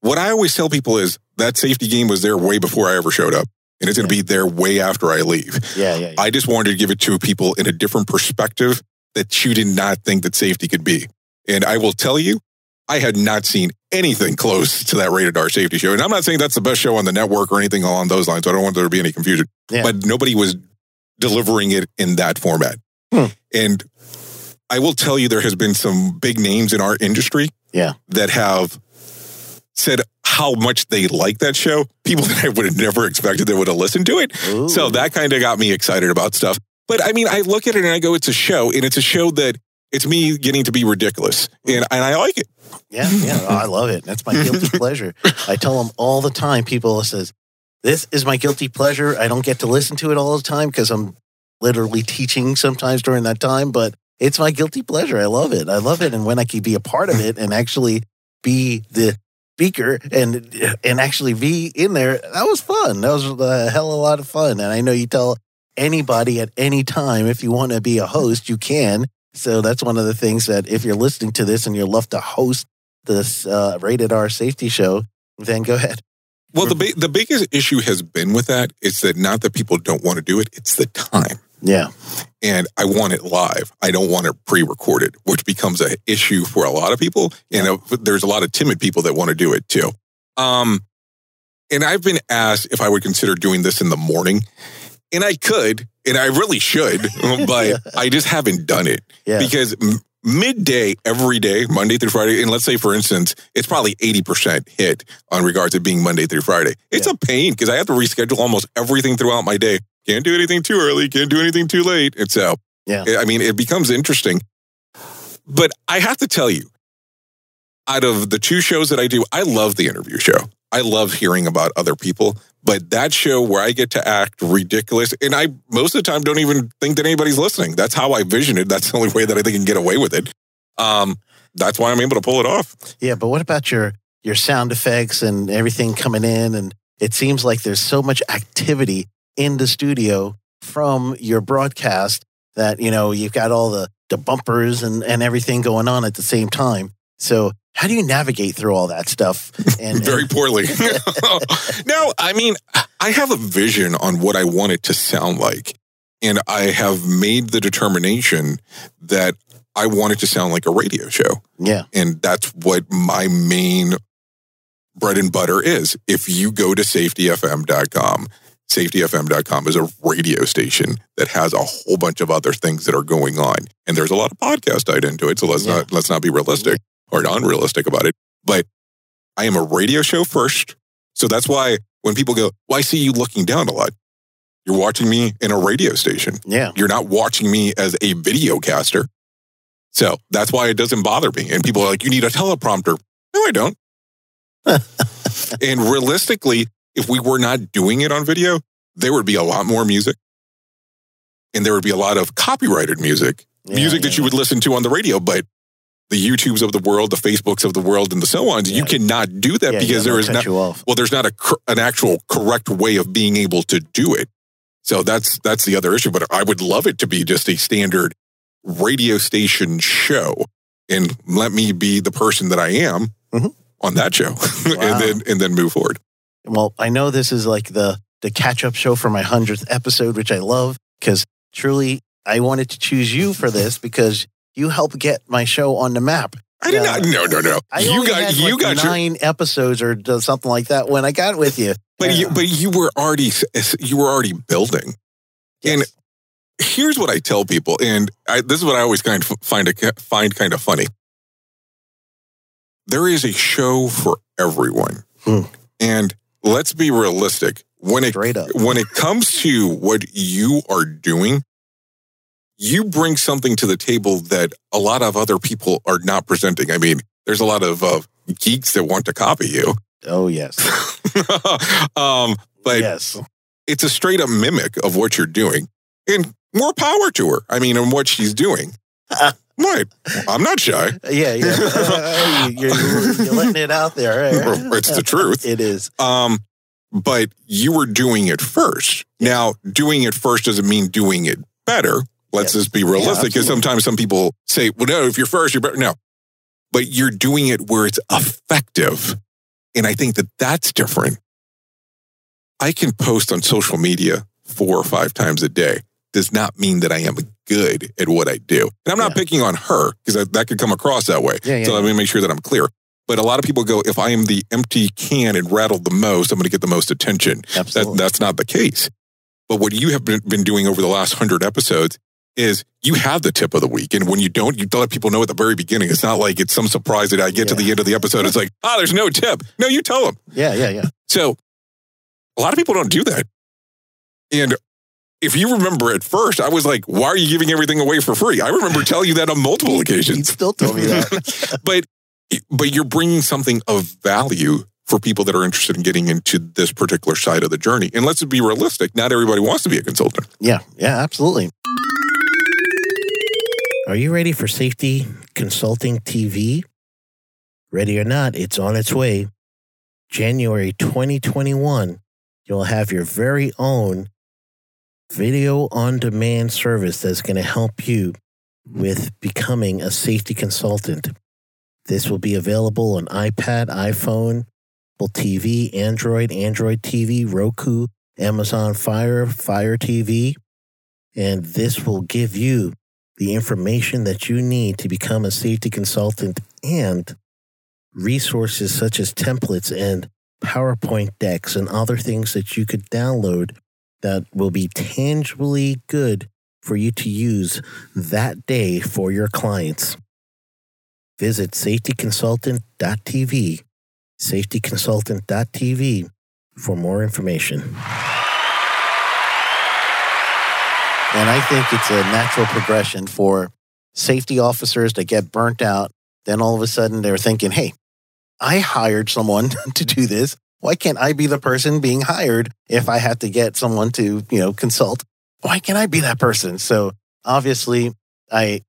what I always tell people is that safety game was there way before I ever showed up. And it's going to be there way after I leave. Yeah, yeah, yeah. I just wanted to give it to people in a different perspective that you did not think that safety could be. And I will tell you, I had not seen anything close to that rated R safety show. And I'm not saying that's the best show on the network or anything along those lines. I don't want there to be any confusion. Yeah. But nobody was delivering it in that format. Hmm. And I will tell you, there has been some big names in our industry Yeah. that have said how much they like that show. People that I would have never expected that would have listened to it. Ooh. So that kind of got me excited about stuff. But I mean, I look at it and I go, it's a show, and it's a show that it's me getting to be ridiculous, and and I like it. Yeah, yeah, I love it. That's my guilty pleasure. I tell them all the time. People says, "This is my guilty pleasure." I don't get to listen to it all the time because I'm literally teaching sometimes during that time. But it's my guilty pleasure. I love it. I love it, and when I can be a part of it and actually be the speaker and and actually be in there, that was fun. That was a hell of a lot of fun. And I know you tell anybody at any time if you want to be a host, you can. So that's one of the things that if you're listening to this and you'd love to host this uh, rated R safety show, then go ahead. Well, the big the biggest issue has been with that is that not that people don't want to do it; it's the time. Yeah. and I want it live. I don't want it pre-recorded, which becomes an issue for a lot of people. And uh, there's a lot of timid people that want to do it too. Um, and I've been asked if I would consider doing this in the morning, and I could, and I really should, but I just haven't done it Yeah. because midday every day, Monday through Friday, and let's say for instance, it's probably 80% hit on regards to being Monday through Friday. It's Yeah. a pain because I have to reschedule almost everything throughout my day. Can't do anything too early, can't do anything too late. And so, Yeah. I mean, it becomes interesting. But I have to tell you, out of the two shows that I do, I love the interview show. I love hearing about other people, but that show where I get to act ridiculous, and I most of the time don't even think that anybody's listening. That's how I vision it. That's the only way that I think I can get away with it. Um, that's why I'm able to pull it off. Yeah, but what about your your sound effects and everything coming in? And it seems like there's so much activity in the studio from your broadcast that you know you've got all the the bumpers and and everything going on at the same time. So how do you navigate through all that stuff? And Very and- poorly. no, I mean, I have a vision on what I want it to sound like. And I have made the determination that I want it to sound like a radio show. yeah, And that's what my main bread and butter is. If you go to safetyfm.com, safetyfm.com is a radio station that has a whole bunch of other things that are going on. And there's a lot of podcast tied into it. So let's Yeah. not let's not be realistic or unrealistic about it. But I am a radio show first. So that's why when people go, Well, I see you looking down a lot. You're watching me in a radio station. yeah, You're not watching me as a video caster. So that's why it doesn't bother me. And people are like, you need a teleprompter. No, I don't. and realistically, if we were not doing it on video, there would be a lot more music. And there would be a lot of copyrighted music, yeah, music yeah, that you would listen to on the radio. But the YouTubes of the world, the Facebooks of the world, and the so ons, you cannot do that yeah, because yeah, there is not, well, there's not a an actual correct way of being able to do it. So that's that's the other issue. But I would love it to be just a standard radio station show, and let me be the person that I am Mhm. on that show, Wow. and then and then move forward. Well, I know this is like the the catch up show for my hundredth episode, which I love because truly I wanted to choose you for this because you helped get my show on the map. I did Yeah. not. No, no, no. I you got you like got your. nine episodes or something like that when I got with you. But you but you were already you were already building. and- here's what I tell people, and I, this is what I always kind of find a, find kind of funny. There is a show for everyone, Hmm. and let's be realistic. When it up. when it comes to what you are doing, you bring something to the table that a lot of other people are not presenting. I mean, there's a lot of uh, geeks that want to copy you, Oh yes, um, but yes, it's a straight up mimic of what you're doing. And more power to her. I mean, and what she's doing. what? I'm not shy. yeah, yeah. you, you're, you're letting it out there. right? It's the truth. It is. Um, but you were doing it first. Now, doing it first doesn't mean doing it better. Let's Yes. just be realistic because absolutely. sometimes some people say, well, no, if you're first, you're better. No, but you're doing it where it's effective. And I think that that's different. I can post on social media four or five times a day. Does not mean that I am good at what I do. And I'm not Yeah. picking on her because that could come across that way. Yeah, yeah, so let me make sure that I'm clear. But a lot of people go, if I am the empty can and rattled the most, I'm going to get the most attention. That, Absolutely. that's not the case. But what you have been, been doing over the last hundred episodes is you have the tip of the week. And when you don't, you let people know at the very beginning. It's not like it's some surprise that I get to the end of the episode. It's like, ah, there's no tip. No, you tell them. yeah, yeah, yeah. So a lot of people don't do that. And if you remember at first, I was like, why are you giving everything away for free? I remember telling you that on multiple You occasions. still told me that. but but you're bringing something of value for people that are interested in getting into this particular side of the journey. And let's be realistic, not everybody wants to be a consultant. yeah, yeah, absolutely. Are you ready for Safety Consulting TV? Ready or not, it's on its way. January 2021, you'll have your very own video on demand service that's going to help you with becoming a safety consultant. This will be available on iPad, iPhone, Apple TV, Android, Android TV, Roku, Amazon Fire, Fire TV. And this will give you the information that you need to become a safety consultant and resources such as templates and PowerPoint decks and other things that you could download that will be tangibly good for you to use that day for your clients. Visit safetyconsultant.tv, safetyconsultant.tv for more information. And I think it's a natural progression for safety officers to get burnt out. Then all of a sudden they're thinking, hey, I hired someone to do this. Why can't I be the person being hired if I have to get someone to, you know, consult? Why can't I be that person? So obviously I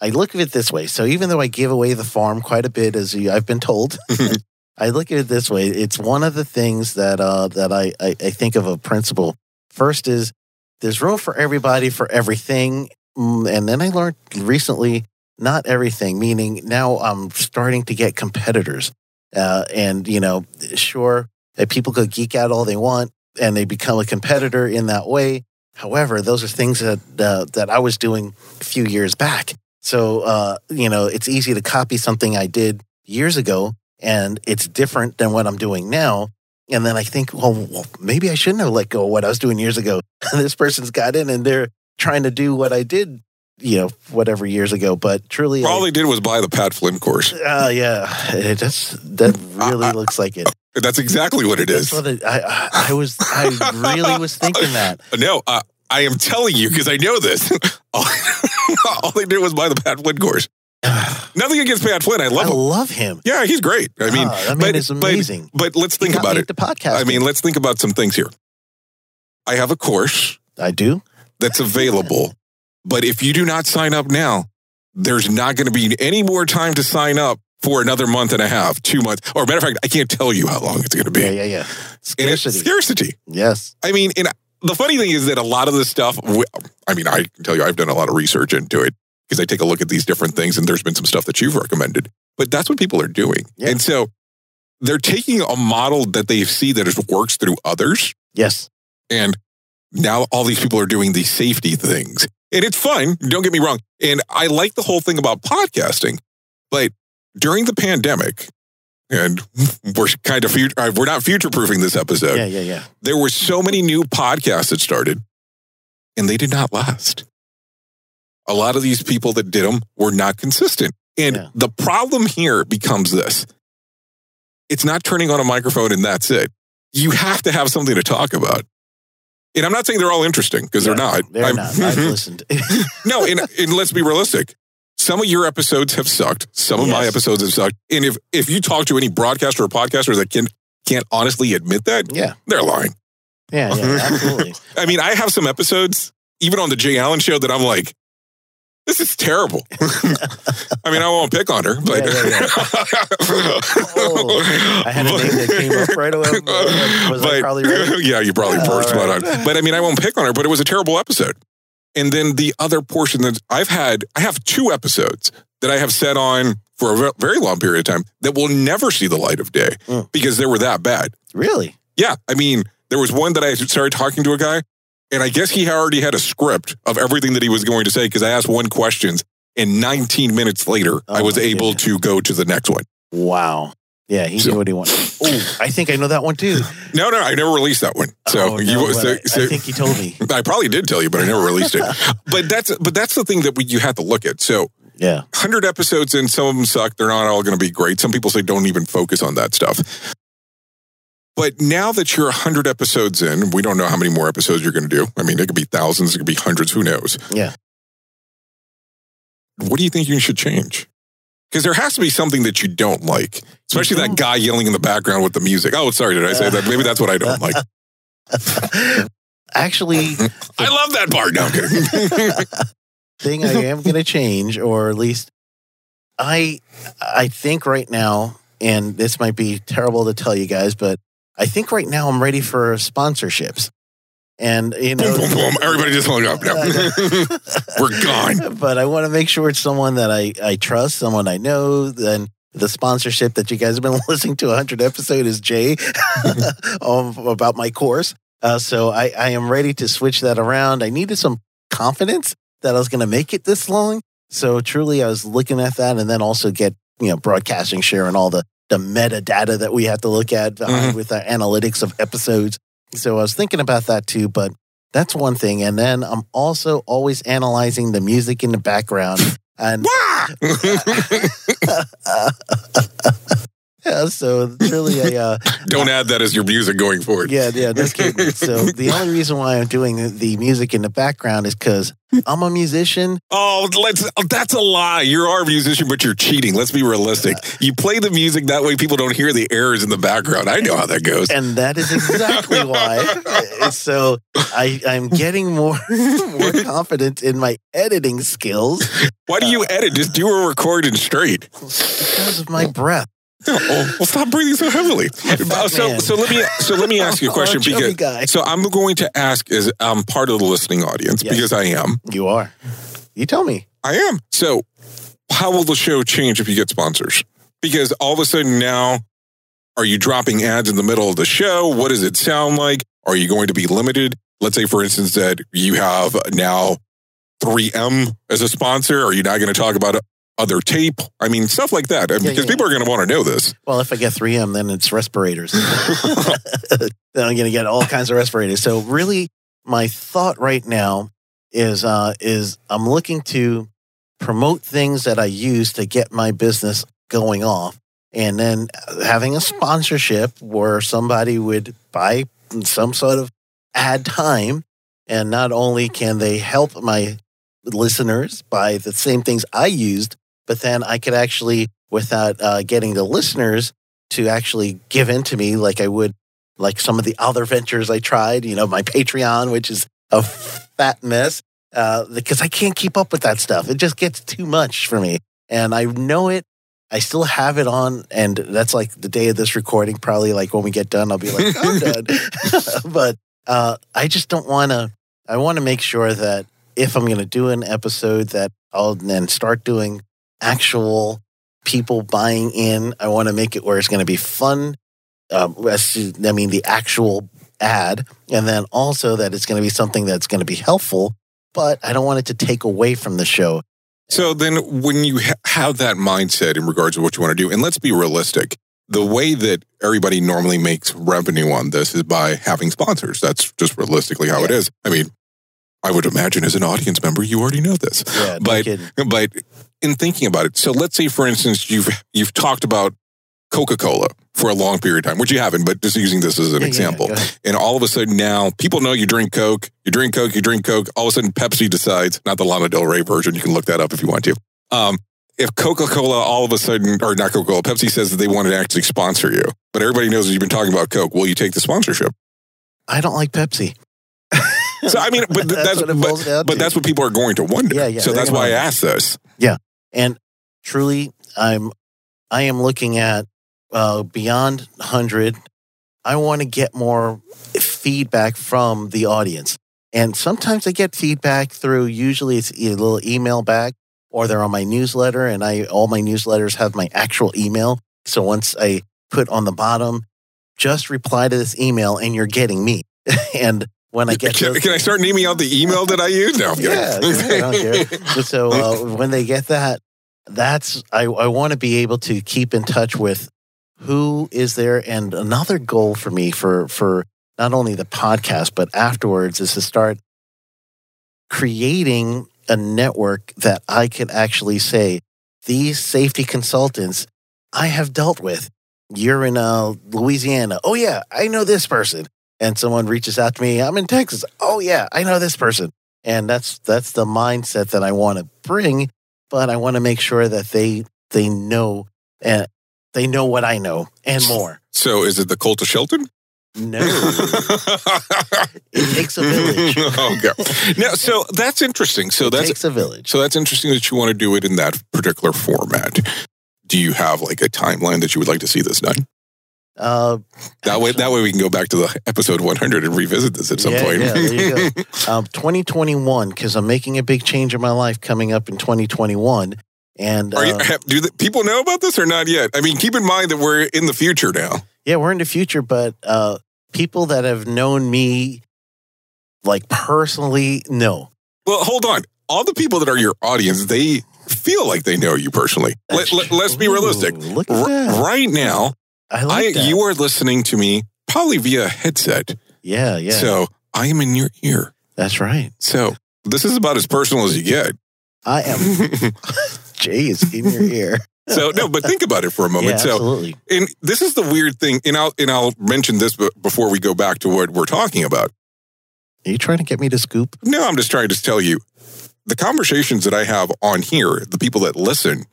I look at it this way. So even though I give away the farm quite a bit, as you, I've been told, I look at it this way. It's one of the things that uh, that I, I, I think of a principle. First is there's room for everybody for everything. Mm, And then I learned recently, not everything, meaning now I'm starting to get competitors. Uh, and, you know, sure, people could geek out all they want and they become a competitor in that way. However, those are things that, uh, that I was doing a few years back. So, uh, you know, it's easy to copy something I did years ago and it's different than what I'm doing now. And then I think, well, well, maybe I shouldn't have let go of what I was doing years ago. this person's got in and they're trying to do what I did, you know, whatever years ago. But truly, All I, they did was buy the Pat Flynn course. uh, yeah, it just that really looks like it. That's exactly what it That's is. what it, I, I I was. I really was thinking that. No, uh, I am telling you because I know this. all, all they did was buy the Pat Flynn course. Nothing against Pat Flynn. I love I him. love him. Yeah, he's great. I mean, Ah, that man but, is amazing. But, let's He think about it. into podcasting. I mean, let's think about some things here. I have a course I do. that's available, but if you do not sign up now, there's not going to be any more time to sign up for another month and a half, two months, or matter of fact, I can't tell you how long it's going to be. Yeah, yeah, yeah. Scarcity. scarcity. yes. I mean, and the funny thing is that a lot of this stuff, I mean, I can tell you, I've done a lot of research into it because I take a look at these different things and there's been some stuff that you've recommended, but that's what people are doing. Yeah. And so they're taking a model that they see that it works through others. Yes. And now all these people are doing these safety things. And it's fun, don't get me wrong. And I like the whole thing about podcasting. But during the pandemic, and we're kind of future, uh, we're not future proofing this episode Yeah, yeah, yeah. there were so many new podcasts that started and they did not last. A lot of these people that did them were not consistent. And Yeah. the problem here becomes this it's not turning on a microphone and that's it. You have to have something to talk about. And I'm not saying they're all interesting because they're not. They're I'm- not. I've listened. no, and, and let's be realistic. Some of your episodes have sucked. Some of my episodes have sucked. And if if you talk to any broadcaster or podcaster that can can't honestly admit that, yeah. they're lying. Yeah, yeah, absolutely. I mean, I have some episodes, even on the Jay Allen show, that I'm like, this is terrible. I mean, I won't pick on her, but Yeah, yeah, Oh, I had a name that came up right away. Was I But- probably right? yeah, you probably All were right. on. But I mean, I won't pick on her, but it was a terrible episode. And then the other portion that I've had, I have two episodes that I have set on for a very long period of time that will never see the light of day Mm. because they were that bad. Really? Yeah. I mean, there was one that I started talking to a guy, and I guess he already had a script of everything that he was going to say because I asked one question, and 19 minutes later, I Oh was able goodness. to go to the next one. Wow. Yeah, he So- knew what he wanted. Oh, I think I know that one too. No, no, I never released that one. So Oh, you, no, so, I, so- I think he told me. I probably did tell you, but I never released it. but that's but that's the thing that we, you have to look at. So Yeah. 100 episodes and some of them suck. They're not all going to be great. Some people say don't even focus on that stuff. But now that you're 100 episodes in, we don't know how many more episodes you're going to do. I mean, it could be thousands, it could be hundreds, who knows? Yeah. What do you think you should change? Because there has to be something that you don't like, especially that don't? guy yelling in the background with the music. Oh, sorry, did I say that? Maybe that's what I don't like. Actually, I love that part. No, kidding. thing I am going to change, or at least I, I think right now, and this might be terrible to tell you guys, but I think right now I'm ready for sponsorships. And you know, boom, boom, boom. Everybody just hung up. No. We're gone. but I want to make sure it's someone that I, I trust, someone I know. Then the sponsorship that you guys have been listening to 100 episode is Jay um, about my course. Uh, so I, I am ready to switch that around. I needed some confidence that I was going to make it this long. So truly, I was looking at that, and then also get you know broadcasting share and all the the metadata that we have to look at behind with our analytics of episodes. So I was thinking about that too, but that's one thing. And then I'm also always analyzing the music in the background. And yeah, so really, I uh, Don't add that as your music going forward. yeah, yeah, no kidding. So the only reason why I'm doing the music in the background is because I'm a musician. Oh, let's. oh, that's a lie. You are a musician, but you're cheating. Let's be realistic. You play the music that way people don't hear the errors in the background. I know how that goes. and that is exactly why. So I, I'm getting more more confident in my editing skills Why do you edit? Just do a recording straight. because of my breath. Oh, well, stop breathing so heavily. Uh, so, so let me so let me ask you a question because guy. so I'm going to ask as I'm part of the listening audience Yes. because I am. You are. You tell me. I am. So, how will the show change if you get sponsors? Because all of a sudden now, are you dropping ads in the middle of the show? What does it sound like? Are you going to be limited? Let's say, for instance, that you have now 3M as a sponsor. Are you not going to talk about other tape? I mean, stuff like that. Yeah, because yeah. people are going to want to know this. Well, if I get 3M, then it's respirators. then I'm going to get all kinds of respirators. So really, my thought right now is uh, is I'm looking to promote things that I use to get my business going off, and then having a sponsorship where somebody would buy some sort of ad time, and not only can they help my listeners buy the same things I used, but then I could actually, without uh, getting the listeners to actually give in to me like I would, like some of the other ventures I tried, you know, my Patreon, which is a fat mess, uh, because I can't keep up with that stuff. It just gets too much for me. And I know it. I still have it on, and that's like the day of this recording. Probably like when we get done, I'll be like, I'm done. but uh, I just don't want to. I want to make sure that if I'm going to do an episode, that I'll then start doing actual people buying in. I want to make it where it's going to be fun. Um, I mean, the actual ad, and then also that it's going to be something that's going to be helpful. But I don't want it to take away from the show. So then, when you ha- have that mindset in regards to what you want to do, and let's be realistic, the way that everybody normally makes revenue on this is by having sponsors. That's just realistically how it Yeah. is. I mean, I would imagine as an audience member, you already know this. Yeah, But-. But in thinking about it, so let's say, for instance, you've you've talked about Coca Cola for a long period of time, which you haven't, but just using this as an Yeah, yeah, example. ahead. And all of a sudden now, people know you drink Coke, you drink Coke, you drink Coke. All of a sudden, Pepsi decides, not the Lana Del Rey version, you can look that up if you want to. Um, if Coca Cola all of a sudden, or not Coca Cola, Pepsi says that they want to actually sponsor you, but everybody knows that you've been talking about Coke, will you take the sponsorship? I don't like Pepsi. So, I mean, but that's, what it boils down but that's what people are going to wonder. Yeah, yeah, so that's why I asked this. And truly i'm i am looking at uh, beyond 100 i want to get more feedback from the audience and sometimes i get feedback through usually it's a little email back or they're on my newsletter and I all my newsletters have my actual email. So once I put on the bottom, just reply to this email and you're getting me. and when I get Can, those- can I start naming out the email that I use? No, I'm kidding. yeah, I don't care. So uh, when they get that, that's I, I want to be able to keep in touch with who is there. And another goal for me for for not only the podcast but afterwards is to start creating a network that I could actually say these safety consultants I have dealt with. You're in uh, Louisiana. Oh yeah, I know this person. And someone reaches out to me. I'm in Texas. Oh yeah, I know this person and that's that's the mindset that I want to bring. But I want to make sure that they they know and they know what I know and more. So is it the cult of Sheldon? No, it takes a village. oh god. Now, so that's interesting. So it that's takes a village. so that's interesting that you want to do it in that particular format. Do you have like a timeline that you would like to see this done? Uh, That way, that way we can go back to the episode 100 and revisit this at some Yeah, point. yeah, there you um, 2021 because I'm making a big change in my life coming up in 2021. And Are you, uh, do the, people know about this or not yet? I mean, keep in mind that we're in the future now. yeah, we're in the future, but uh, people that have known me like personally, no. Well, hold on. All the people that are your audience, they feel like they know you personally. Let, us be realistic. Look at R- that. right now, I I, like that. you are listening to me probably via headset. yeah, yeah. So I am in your ear. that's right. So this is about as personal as you get. I am. Jay is in your ear. so no, but think about it for a moment. yeah, so absolutely. and this is the weird thing, and I'll and I'll mention this be- before we go back to what we're talking about. Are you trying to get me to scoop? No, I'm just trying to tell you the conversations that I have on here, the people that listen,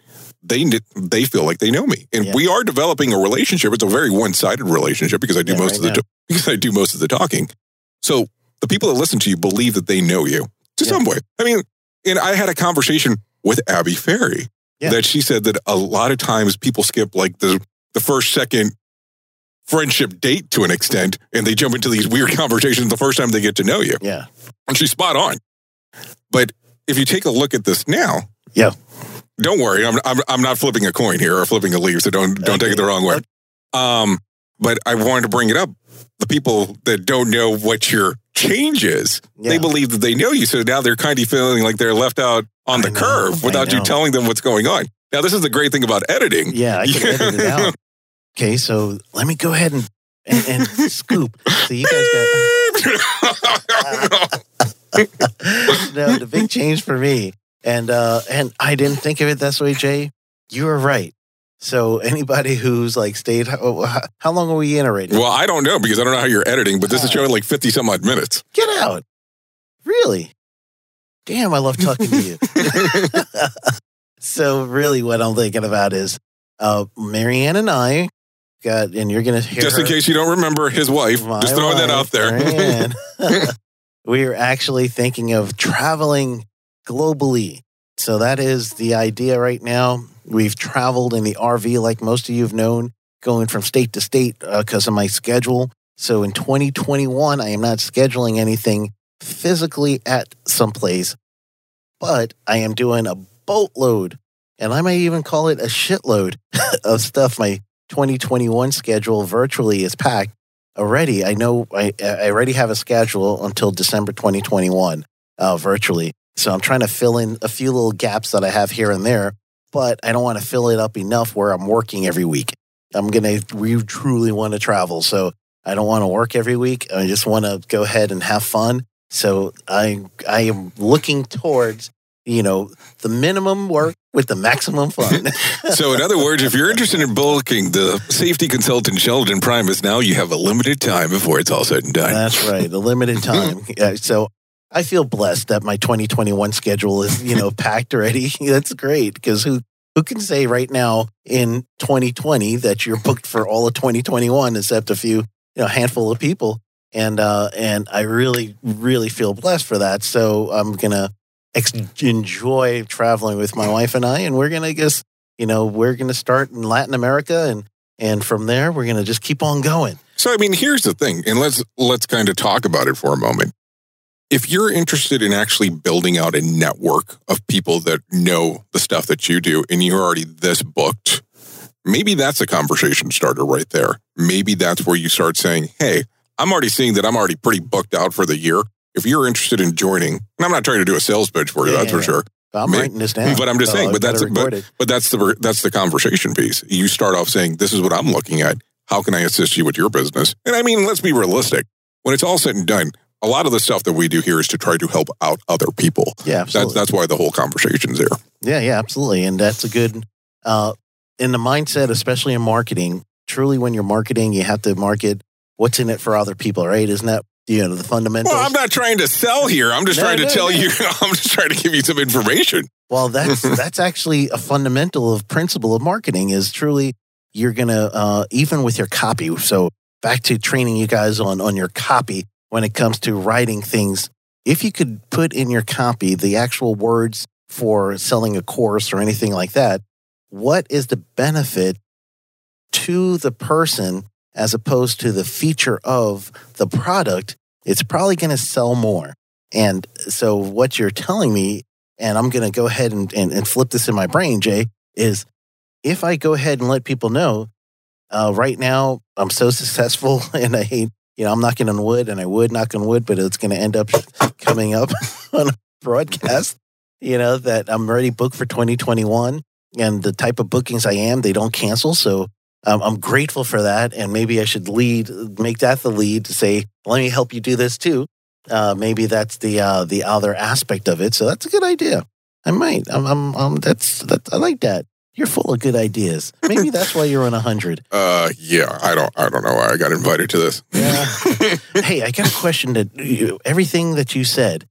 they they feel like they know me, and Yeah. we are developing a relationship. It's a very one sided relationship because I do Yeah, most right of the now. because I do most of the talking. So the people that listen to you believe that they know you to Yeah. some way. I mean, and I had a conversation with Abby Ferri Yeah. that she said that a lot of times people skip like the the first second friendship date to an extent and they jump into these weird conversations the first time they get to know you Yeah. and she's spot on. But if you take a look at this now, Yeah. Don't worry, I'm I'm, I'm not flipping a coin here or flipping a leaf, so don't don't take it the wrong way. Um, but I wanted to bring it up. The people that don't know what your change is, they believe that they know you, so now they're kind of feeling like they're left out on the know, curve without you telling them what's going on. Now, this is the great thing about editing. Yeah, I can edit it out. Okay, so let me go ahead and and, and scoop. So you guys got no the big change for me, and uh and I didn't think of it this way, Jay. You were right. So anybody who's like stayed, how, how long are we in already? well, I don't know because I don't know how you're editing, but this is Uh, showing like 50 some odd minutes. Get out! Really? Damn, I love talking to you. so really, what I'm thinking about is uh Marianne and I got, and you're gonna hear Just in her- case you don't remember his wife, My just throwing that out there. We are actually thinking of traveling globally. So that is the idea right now. We've traveled in the RV, like most of you have known, going from state to state because of my schedule. So in 2021, I am not scheduling anything physically at some place, but I am doing a boatload, and I might even call it a shitload of stuff. My 2021 schedule virtually is packed already. I know I, I already have a schedule until December 2021 uh, virtually. So I'm trying to fill in a few little gaps that I have here and there, but I don't want to fill it up enough where I'm working every week. I'm going to, we truly want to travel. So I don't want to work every week. I just want to go ahead and have fun. So I, I am looking towards, you know, the minimum work with the maximum fun. So, in other words, if you're interested in bulking, the safety consultant Sheldon Primus, now you have a limited time before it's all said and done. That's right. The limited time. So I feel blessed that my 2021 schedule is, you know, packed already. That's great because who who can say right now in 2020 that you're booked for all of 2021 except a few, you know, handful of people. And uh and I really really feel blessed for that. So I'm going to ex- enjoy traveling with my wife and I and we're going to guess, you know, we're going to start in Latin America and and from there we're going to just keep on going. So, I mean, here's the thing, and let's let's kind of talk about it for a moment. If you're interested in actually building out a network of people that know the stuff that you do and you're already this booked, maybe that's a conversation starter right there. Maybe that's where you start saying, Hey, I'm already seeing that I'm already pretty booked out for the year. If you're interested in joining, and I'm not trying to do a sales pitch for you, Yeah, that's yeah, for sure. I'm writing this down. But I'm just so saying, but that's but, but that's the that's the conversation piece. You start off saying, "This is what I'm looking at. How can I assist you with your business?" And I mean, let's be realistic. When it's all said and done, a lot of the stuff that we do here is to try to help out other people. Yeah, That's absolutely. that's why the whole conversation's there. Yeah, yeah, absolutely. And that's a good uh in the mindset, especially in marketing, truly when you're marketing, you have to market what's in it for other people, right? Isn't that you know the fundamentals? Well, I'm not trying to sell here. I'm just No, trying to tell no. you. I'm just trying to give you some information. Well, that's that's actually a fundamental of principle of marketing is truly you're gonna uh, even with your copy. So back to training you guys on on your copy when it comes to writing things. If you could put in your copy the actual words for selling a course or anything like that, what is the benefit to the person as opposed to the feature of the product? It's probably going to sell more. And so what you're telling me and I'm going to go ahead and, and, and flip this in my brain, Jay, is if I go ahead and let people know, uh, right now I'm so successful and I hate, you know, I'm knocking on wood and I would knock on wood, but it's going to end up coming up on a broadcast, you know, that I'm already booked for 2021 and the type of bookings I am, they don't cancel. So um, I'm grateful for that. And maybe I should lead, make that the lead to say, let me help you do this too uh, maybe that's the uh, the other aspect of it. So that's a good idea. I might. I'm. I'm. I'm that's. That. I like that. You're full of good ideas. Maybe that's why you're on a hundred. Uh, yeah. I don't. I don't know why I got invited to this. Yeah. hey, I got a question. That you, everything that you said.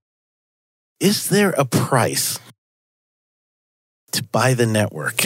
Is there a price to buy the network?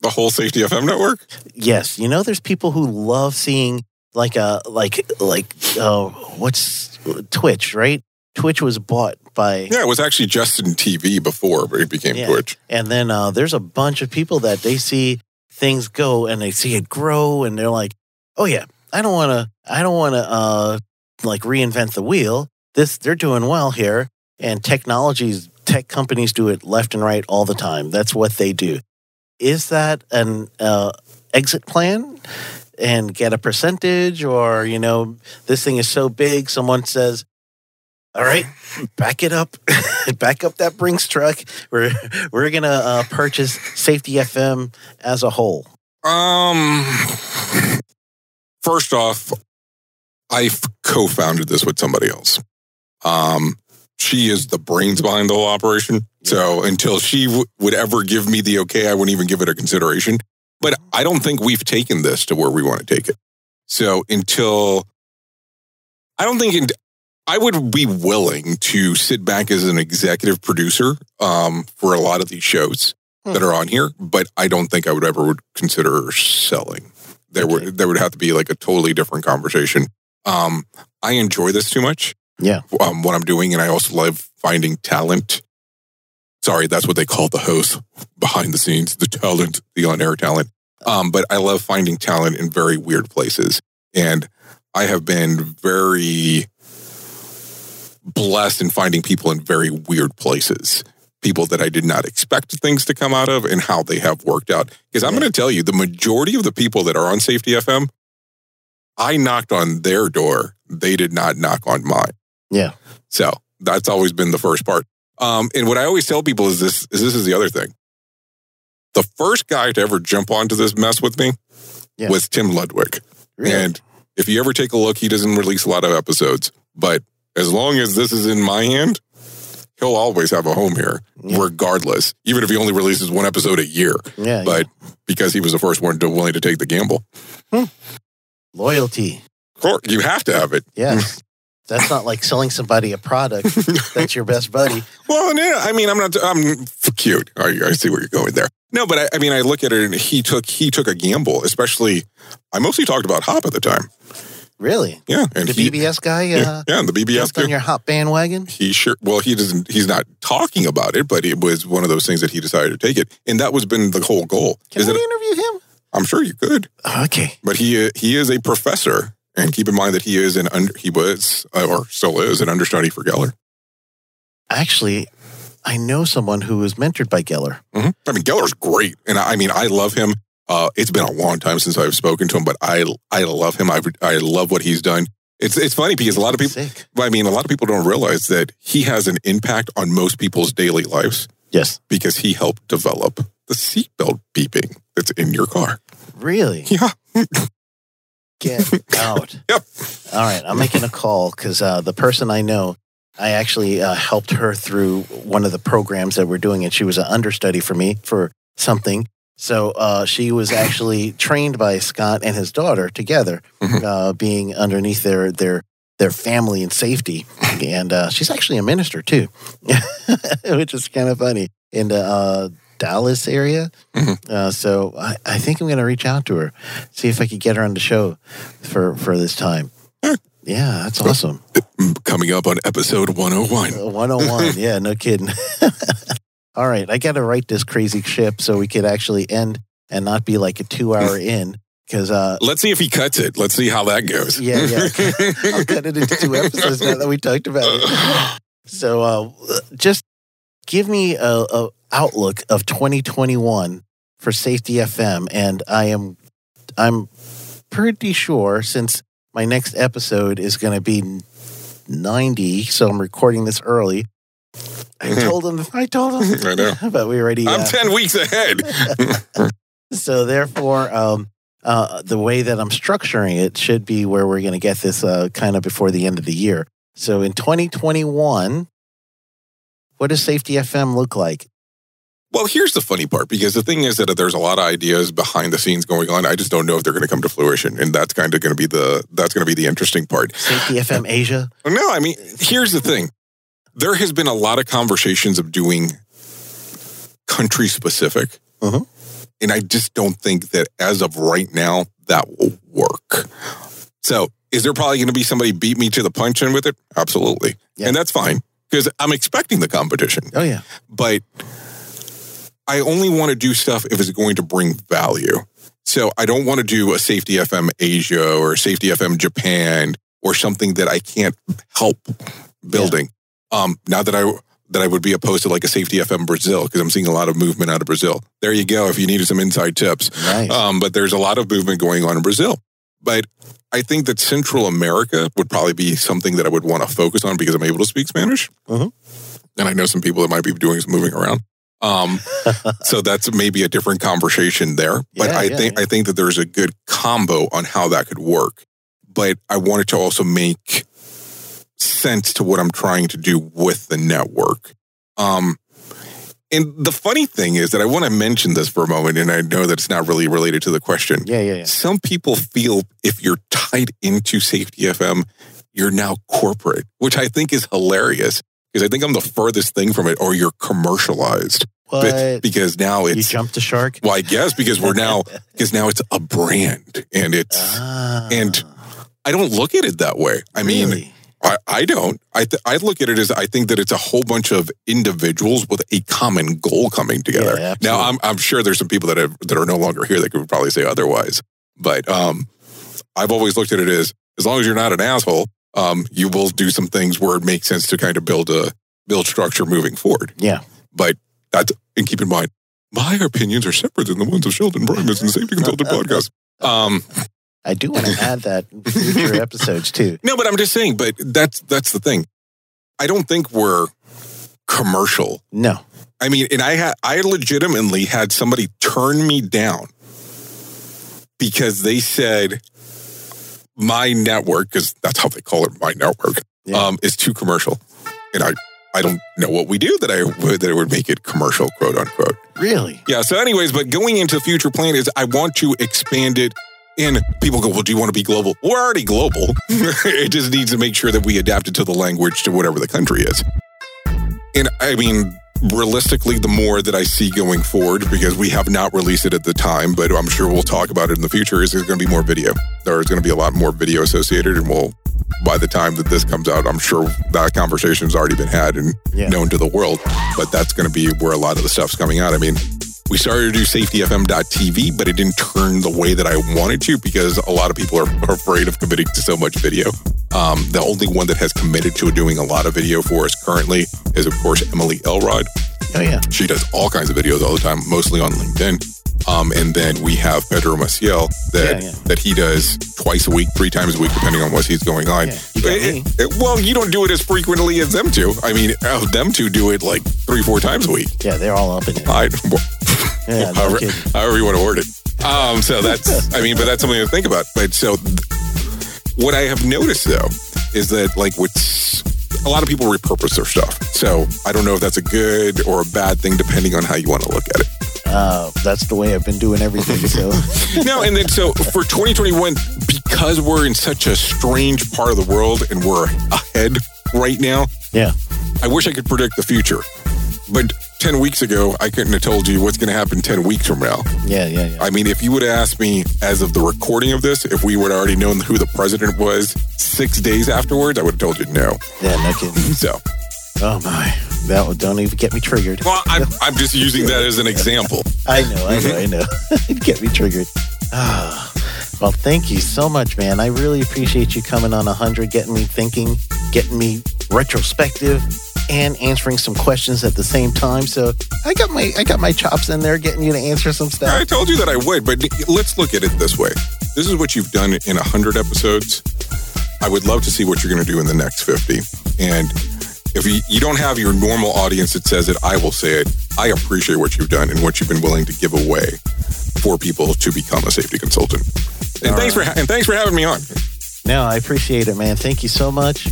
the whole Safety FM network. Yes. You know, there's people who love seeing like a like like uh, what's Twitch, right? Twitch was bought by Yeah, it was actually Justin TV before, but it became Yeah. Twitch. And then uh, there's a bunch of people that they see things go and they see it grow and they're like, oh yeah, I don't want to, I don't want to uh, like reinvent the wheel. This they're doing well here, and technologies, tech companies do it left and right all the time. That's what they do. Is that an uh, exit plan? And get a percentage, or you know, this thing is so big. Someone says, "All right, back it up, back up that Brinks truck. We're we're gonna uh, purchase Safety FM as a whole." Um, first off, I co-founded this with somebody else. Um, she is the brains behind the whole operation. So until she w- would ever give me the okay, I wouldn't even give it a consideration. But I don't think we've taken this to where we want to take it. So until I don't think in, I would be willing to sit back as an executive producer um, for a lot of these shows that are on here, but I don't think I would ever would consider selling. There Okay. would there would have to be like a totally different conversation. Um, I enjoy this too much. Yeah. Um, what I'm doing, and I also love finding talent. Sorry, that's what they call the host behind the scenes, the talent, the on air talent. Um, but I love finding talent in very weird places, and I have been very blessed in finding people in very weird places people that I did not expect things to come out of and how they have worked out. Because I'm going to tell you, the majority of the people that are on Safety FM, I knocked on their door. They did not knock on mine. Yeah. So that's always been the first part. Um, and what I always tell people is this: is this is the other thing. The first guy to ever jump onto this mess with me Yeah. was Tim Ludwig. Really? And if you ever take a look, he doesn't release a lot of episodes. But as long as this is in my hand, he'll always have a home here, Yeah. regardless. Even if he only releases one episode a year, yeah, but because he was the first one to willing to take the gamble. yeah. loyalty. Of course, you have to have it. Yes. That's not like selling somebody a product that's your best buddy. Well, no, I mean, I'm not. I'm cute. I, I see where you're going there. No, but I, I mean, I look at it, and he took he took a gamble. Especially, I mostly talked about HOP at the time. Really? Yeah, and The he, BBS guy yeah, uh, yeah, the BBS guy. on your HOP bandwagon? He sure. Well, he doesn't. He's not talking about it, but it was one of those things that he decided to take it, and that was been the whole goal. Can is that interview him? I'm sure you could, Okay. but he he is a professor And keep in mind that he is an under, he was uh, or still is an understudy for Geller. Actually, I know someone who was mentored by Geller. Mm-hmm. I mean, Geller's great, and I, I mean, I love him. Uh, it's been a long time since I've spoken to him, but I I love him. I I love what he's done. It's it's funny because a lot of people. Sick. I mean, a lot of people don't realize that he has an impact on most people's daily lives Yes. because he helped develop the seatbelt beeping that's in your car. Really? Yeah. Get out. Yep. All right. I'm making a call because uh, the person I know, I actually uh, helped her through one of the programs that we're doing, and she was an understudy for me for something. So uh, she was actually trained by Scott and his daughter together, Mhm. uh, being underneath their their their family and safety. And uh, she's actually a minister too, which is kind of funny in the uh, Dallas area. Mhm. Uh, so I, I think I'm going to reach out to her, see if I could get her on the show for for this time. Yeah, that's awesome. Coming up on episode 101. Uh, 101. yeah, no kidding. All right, I got to write this crazy ship so we could actually end and not be like a two hour in. Because, uh, Let's see if he cuts it. Let's see how that goes. yeah, yeah. I'll cut it into two episodes now that we talked about it. So, uh, just give me a, a outlook of 2021 for Safety FM, and I am, I'm pretty sure since my next episode is going to be 90, so I'm recording this early. I told him. I told him. I know. but we already. I'm uh, 10 weeks ahead. so therefore, um, uh, the way that I'm structuring it should be where we're going to get this uh, kind of before the end of the year. So in 2021, what does Safety FM look like? Well, here's the funny part because the thing is that there's a lot of ideas behind the scenes going on. I just don't know if they're going to come to fruition, and that's kind of going to be the that's going to be the interesting part. Safety FM Asia. No, I mean, here's the thing. There has been a lot of conversations of doing country specific. Mhm. And I just don't think that as of right now, that will work. So is there probably going to be somebody beat me to the punch in with it? Absolutely. Yeah. And that's fine because I'm expecting the competition. Oh yeah, But I only want to do stuff if it's going to bring value. So I don't want to do a Safety FM Asia or Safety FM Japan or something that I can't help building. Um, not that I that I would be opposed to like a Safety FM Brazil because I'm seeing a lot of movement out of Brazil. There you go. If you needed some inside tips, nice. um, but there's a lot of movement going on in Brazil. But I think that Central America would probably be something that I would want to focus on because I'm able to speak Spanish. Mhm. And I know some people that might be doing some moving around. Um, so that's maybe a different conversation there. But Yeah, I yeah, think yeah. I think that there's a good combo on how that could work. But I wanted to also make sense to what I'm trying to do with the network. Um, and the funny thing is that I want to mention this for a moment, and I know that it's not really related to the question. yeah, yeah, yeah. Some people feel if you're tied into Safety FM, you're now corporate, which I think is hilarious because I think I'm the furthest thing from it, or you're commercialized What? because now you jumped the shark? Well, I guess because we're now because now it's a brand, and it's. Ah, and I don't look at it that way. I mean, really? I, I don't. I th- I look at it as I think that it's a whole bunch of individuals with a common goal coming together. Yeah, now, I'm. I'm sure there's some people that have, that are no longer here that could probably say otherwise. But um, I've always looked at it as as long as you're not an asshole, um, you will do some things where it makes sense to kind of build a build structure moving forward. yeah. But that's and keep in mind, my opinions are separate than the ones of Sheldon Primus and Safety Consultant Podcast. Um, I do want to add that in future episodes too. No, but I'm just saying, but that's that's the thing. I don't think we're commercial. No. I mean, and I had I legitimately had somebody turn me down because they said my network, because that's how they call it, my network, Yeah. um, is too commercial. And I I don't know what we do that I would that it would make it commercial, quote unquote. Really? Yeah. So, anyways, but going into the future plan is I want to expand it. And people go, well, do you want to be global? We're already global. it just needs to make sure that we adapt it to the language to whatever the country is. And I mean, realistically, the more that I see going forward, because we have not released it at the time, but I'm sure we'll talk about it in the future, is there's going to be more video. There's going to be a lot more video associated. And we'll, by the time that this comes out, I'm sure that conversation's already been had and Yeah. known to the world. But that's going to be where a lot of the stuff's coming out. I mean, We started to do safetyfm.tv, but it didn't turn the way that I wanted to because a lot of people are, are afraid of committing to so much video. Um, the only one that has committed to doing a lot of video for us currently is, of course, Emily Elrod. Oh, yeah. She does all kinds of videos all the time, mostly on LinkedIn. Um, and then we have Pedro Maciel that Yeah, yeah. that he does twice a week, three times a week, depending on what he's going on. Yeah, It- it- well, you don't do it as frequently as them two. I mean, uh, them two do it like three, four times a week. Yeah, they're all up in it. I, Yeah, however, however you want to word it. Um, so that's, I mean, but that's something to think about. But so what I have noticed though is that like with a lot of people repurpose their stuff. So I don't know if that's a good or a bad thing, depending on how you want to look at it. Uh, that's the way I've been doing everything. So, no, and then so for 2021, because we're in such a strange part of the world and we're ahead right now, yeah. I wish I could predict the future. But 10 weeks ago, I couldn't have told you what's going to happen 10 weeks from now. Yeah, yeah, yeah. I mean, if you would have asked me as of the recording of this, if we would have already known who the president was six days afterwards, I would have told you no. Yeah, no kidding. So, Oh, my. That would, don't even get me triggered. well, I'm, I'm just using that as an example. I know, I know, I know. It'd get me triggered. Ah, well, thank you so much, man. I really appreciate you coming on 100, getting me thinking, getting me retrospective, and answering some questions at the same time. So I got my I got my chops in there, getting you to answer some stuff. I told you that I would, but let's look at it this way. This is what you've done in 100 episodes. I would love to see what you're going to do in the next 50. And if you, you don't have your normal audience that says it, I will say it. I appreciate what you've done and what you've been willing to give away for people to become a safety consultant. And All thanks for ha- and thanks for having me on. No, I appreciate it, man. Thank you so much.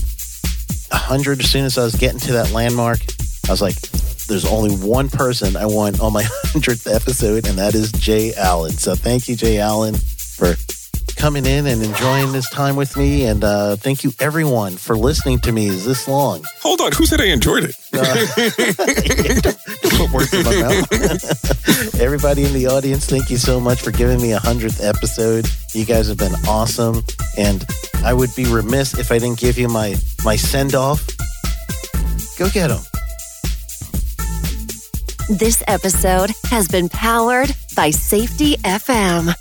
100, as soon as I was getting to that landmark, I was like, there's only one person I want on my 100th episode, and that is Jay Allen. So thank you, Jay Allen, for coming in and enjoying this time with me. And uh, thank you, everyone, for listening to me is this long. Hold on, who said I enjoyed it? Put words in my mouth. Everybody in the audience, thank you so much for giving me a 100th episode. You guys have been awesome. And I would be remiss if I didn't give you my, my send off. Go get them. This episode has been powered by Safety FM.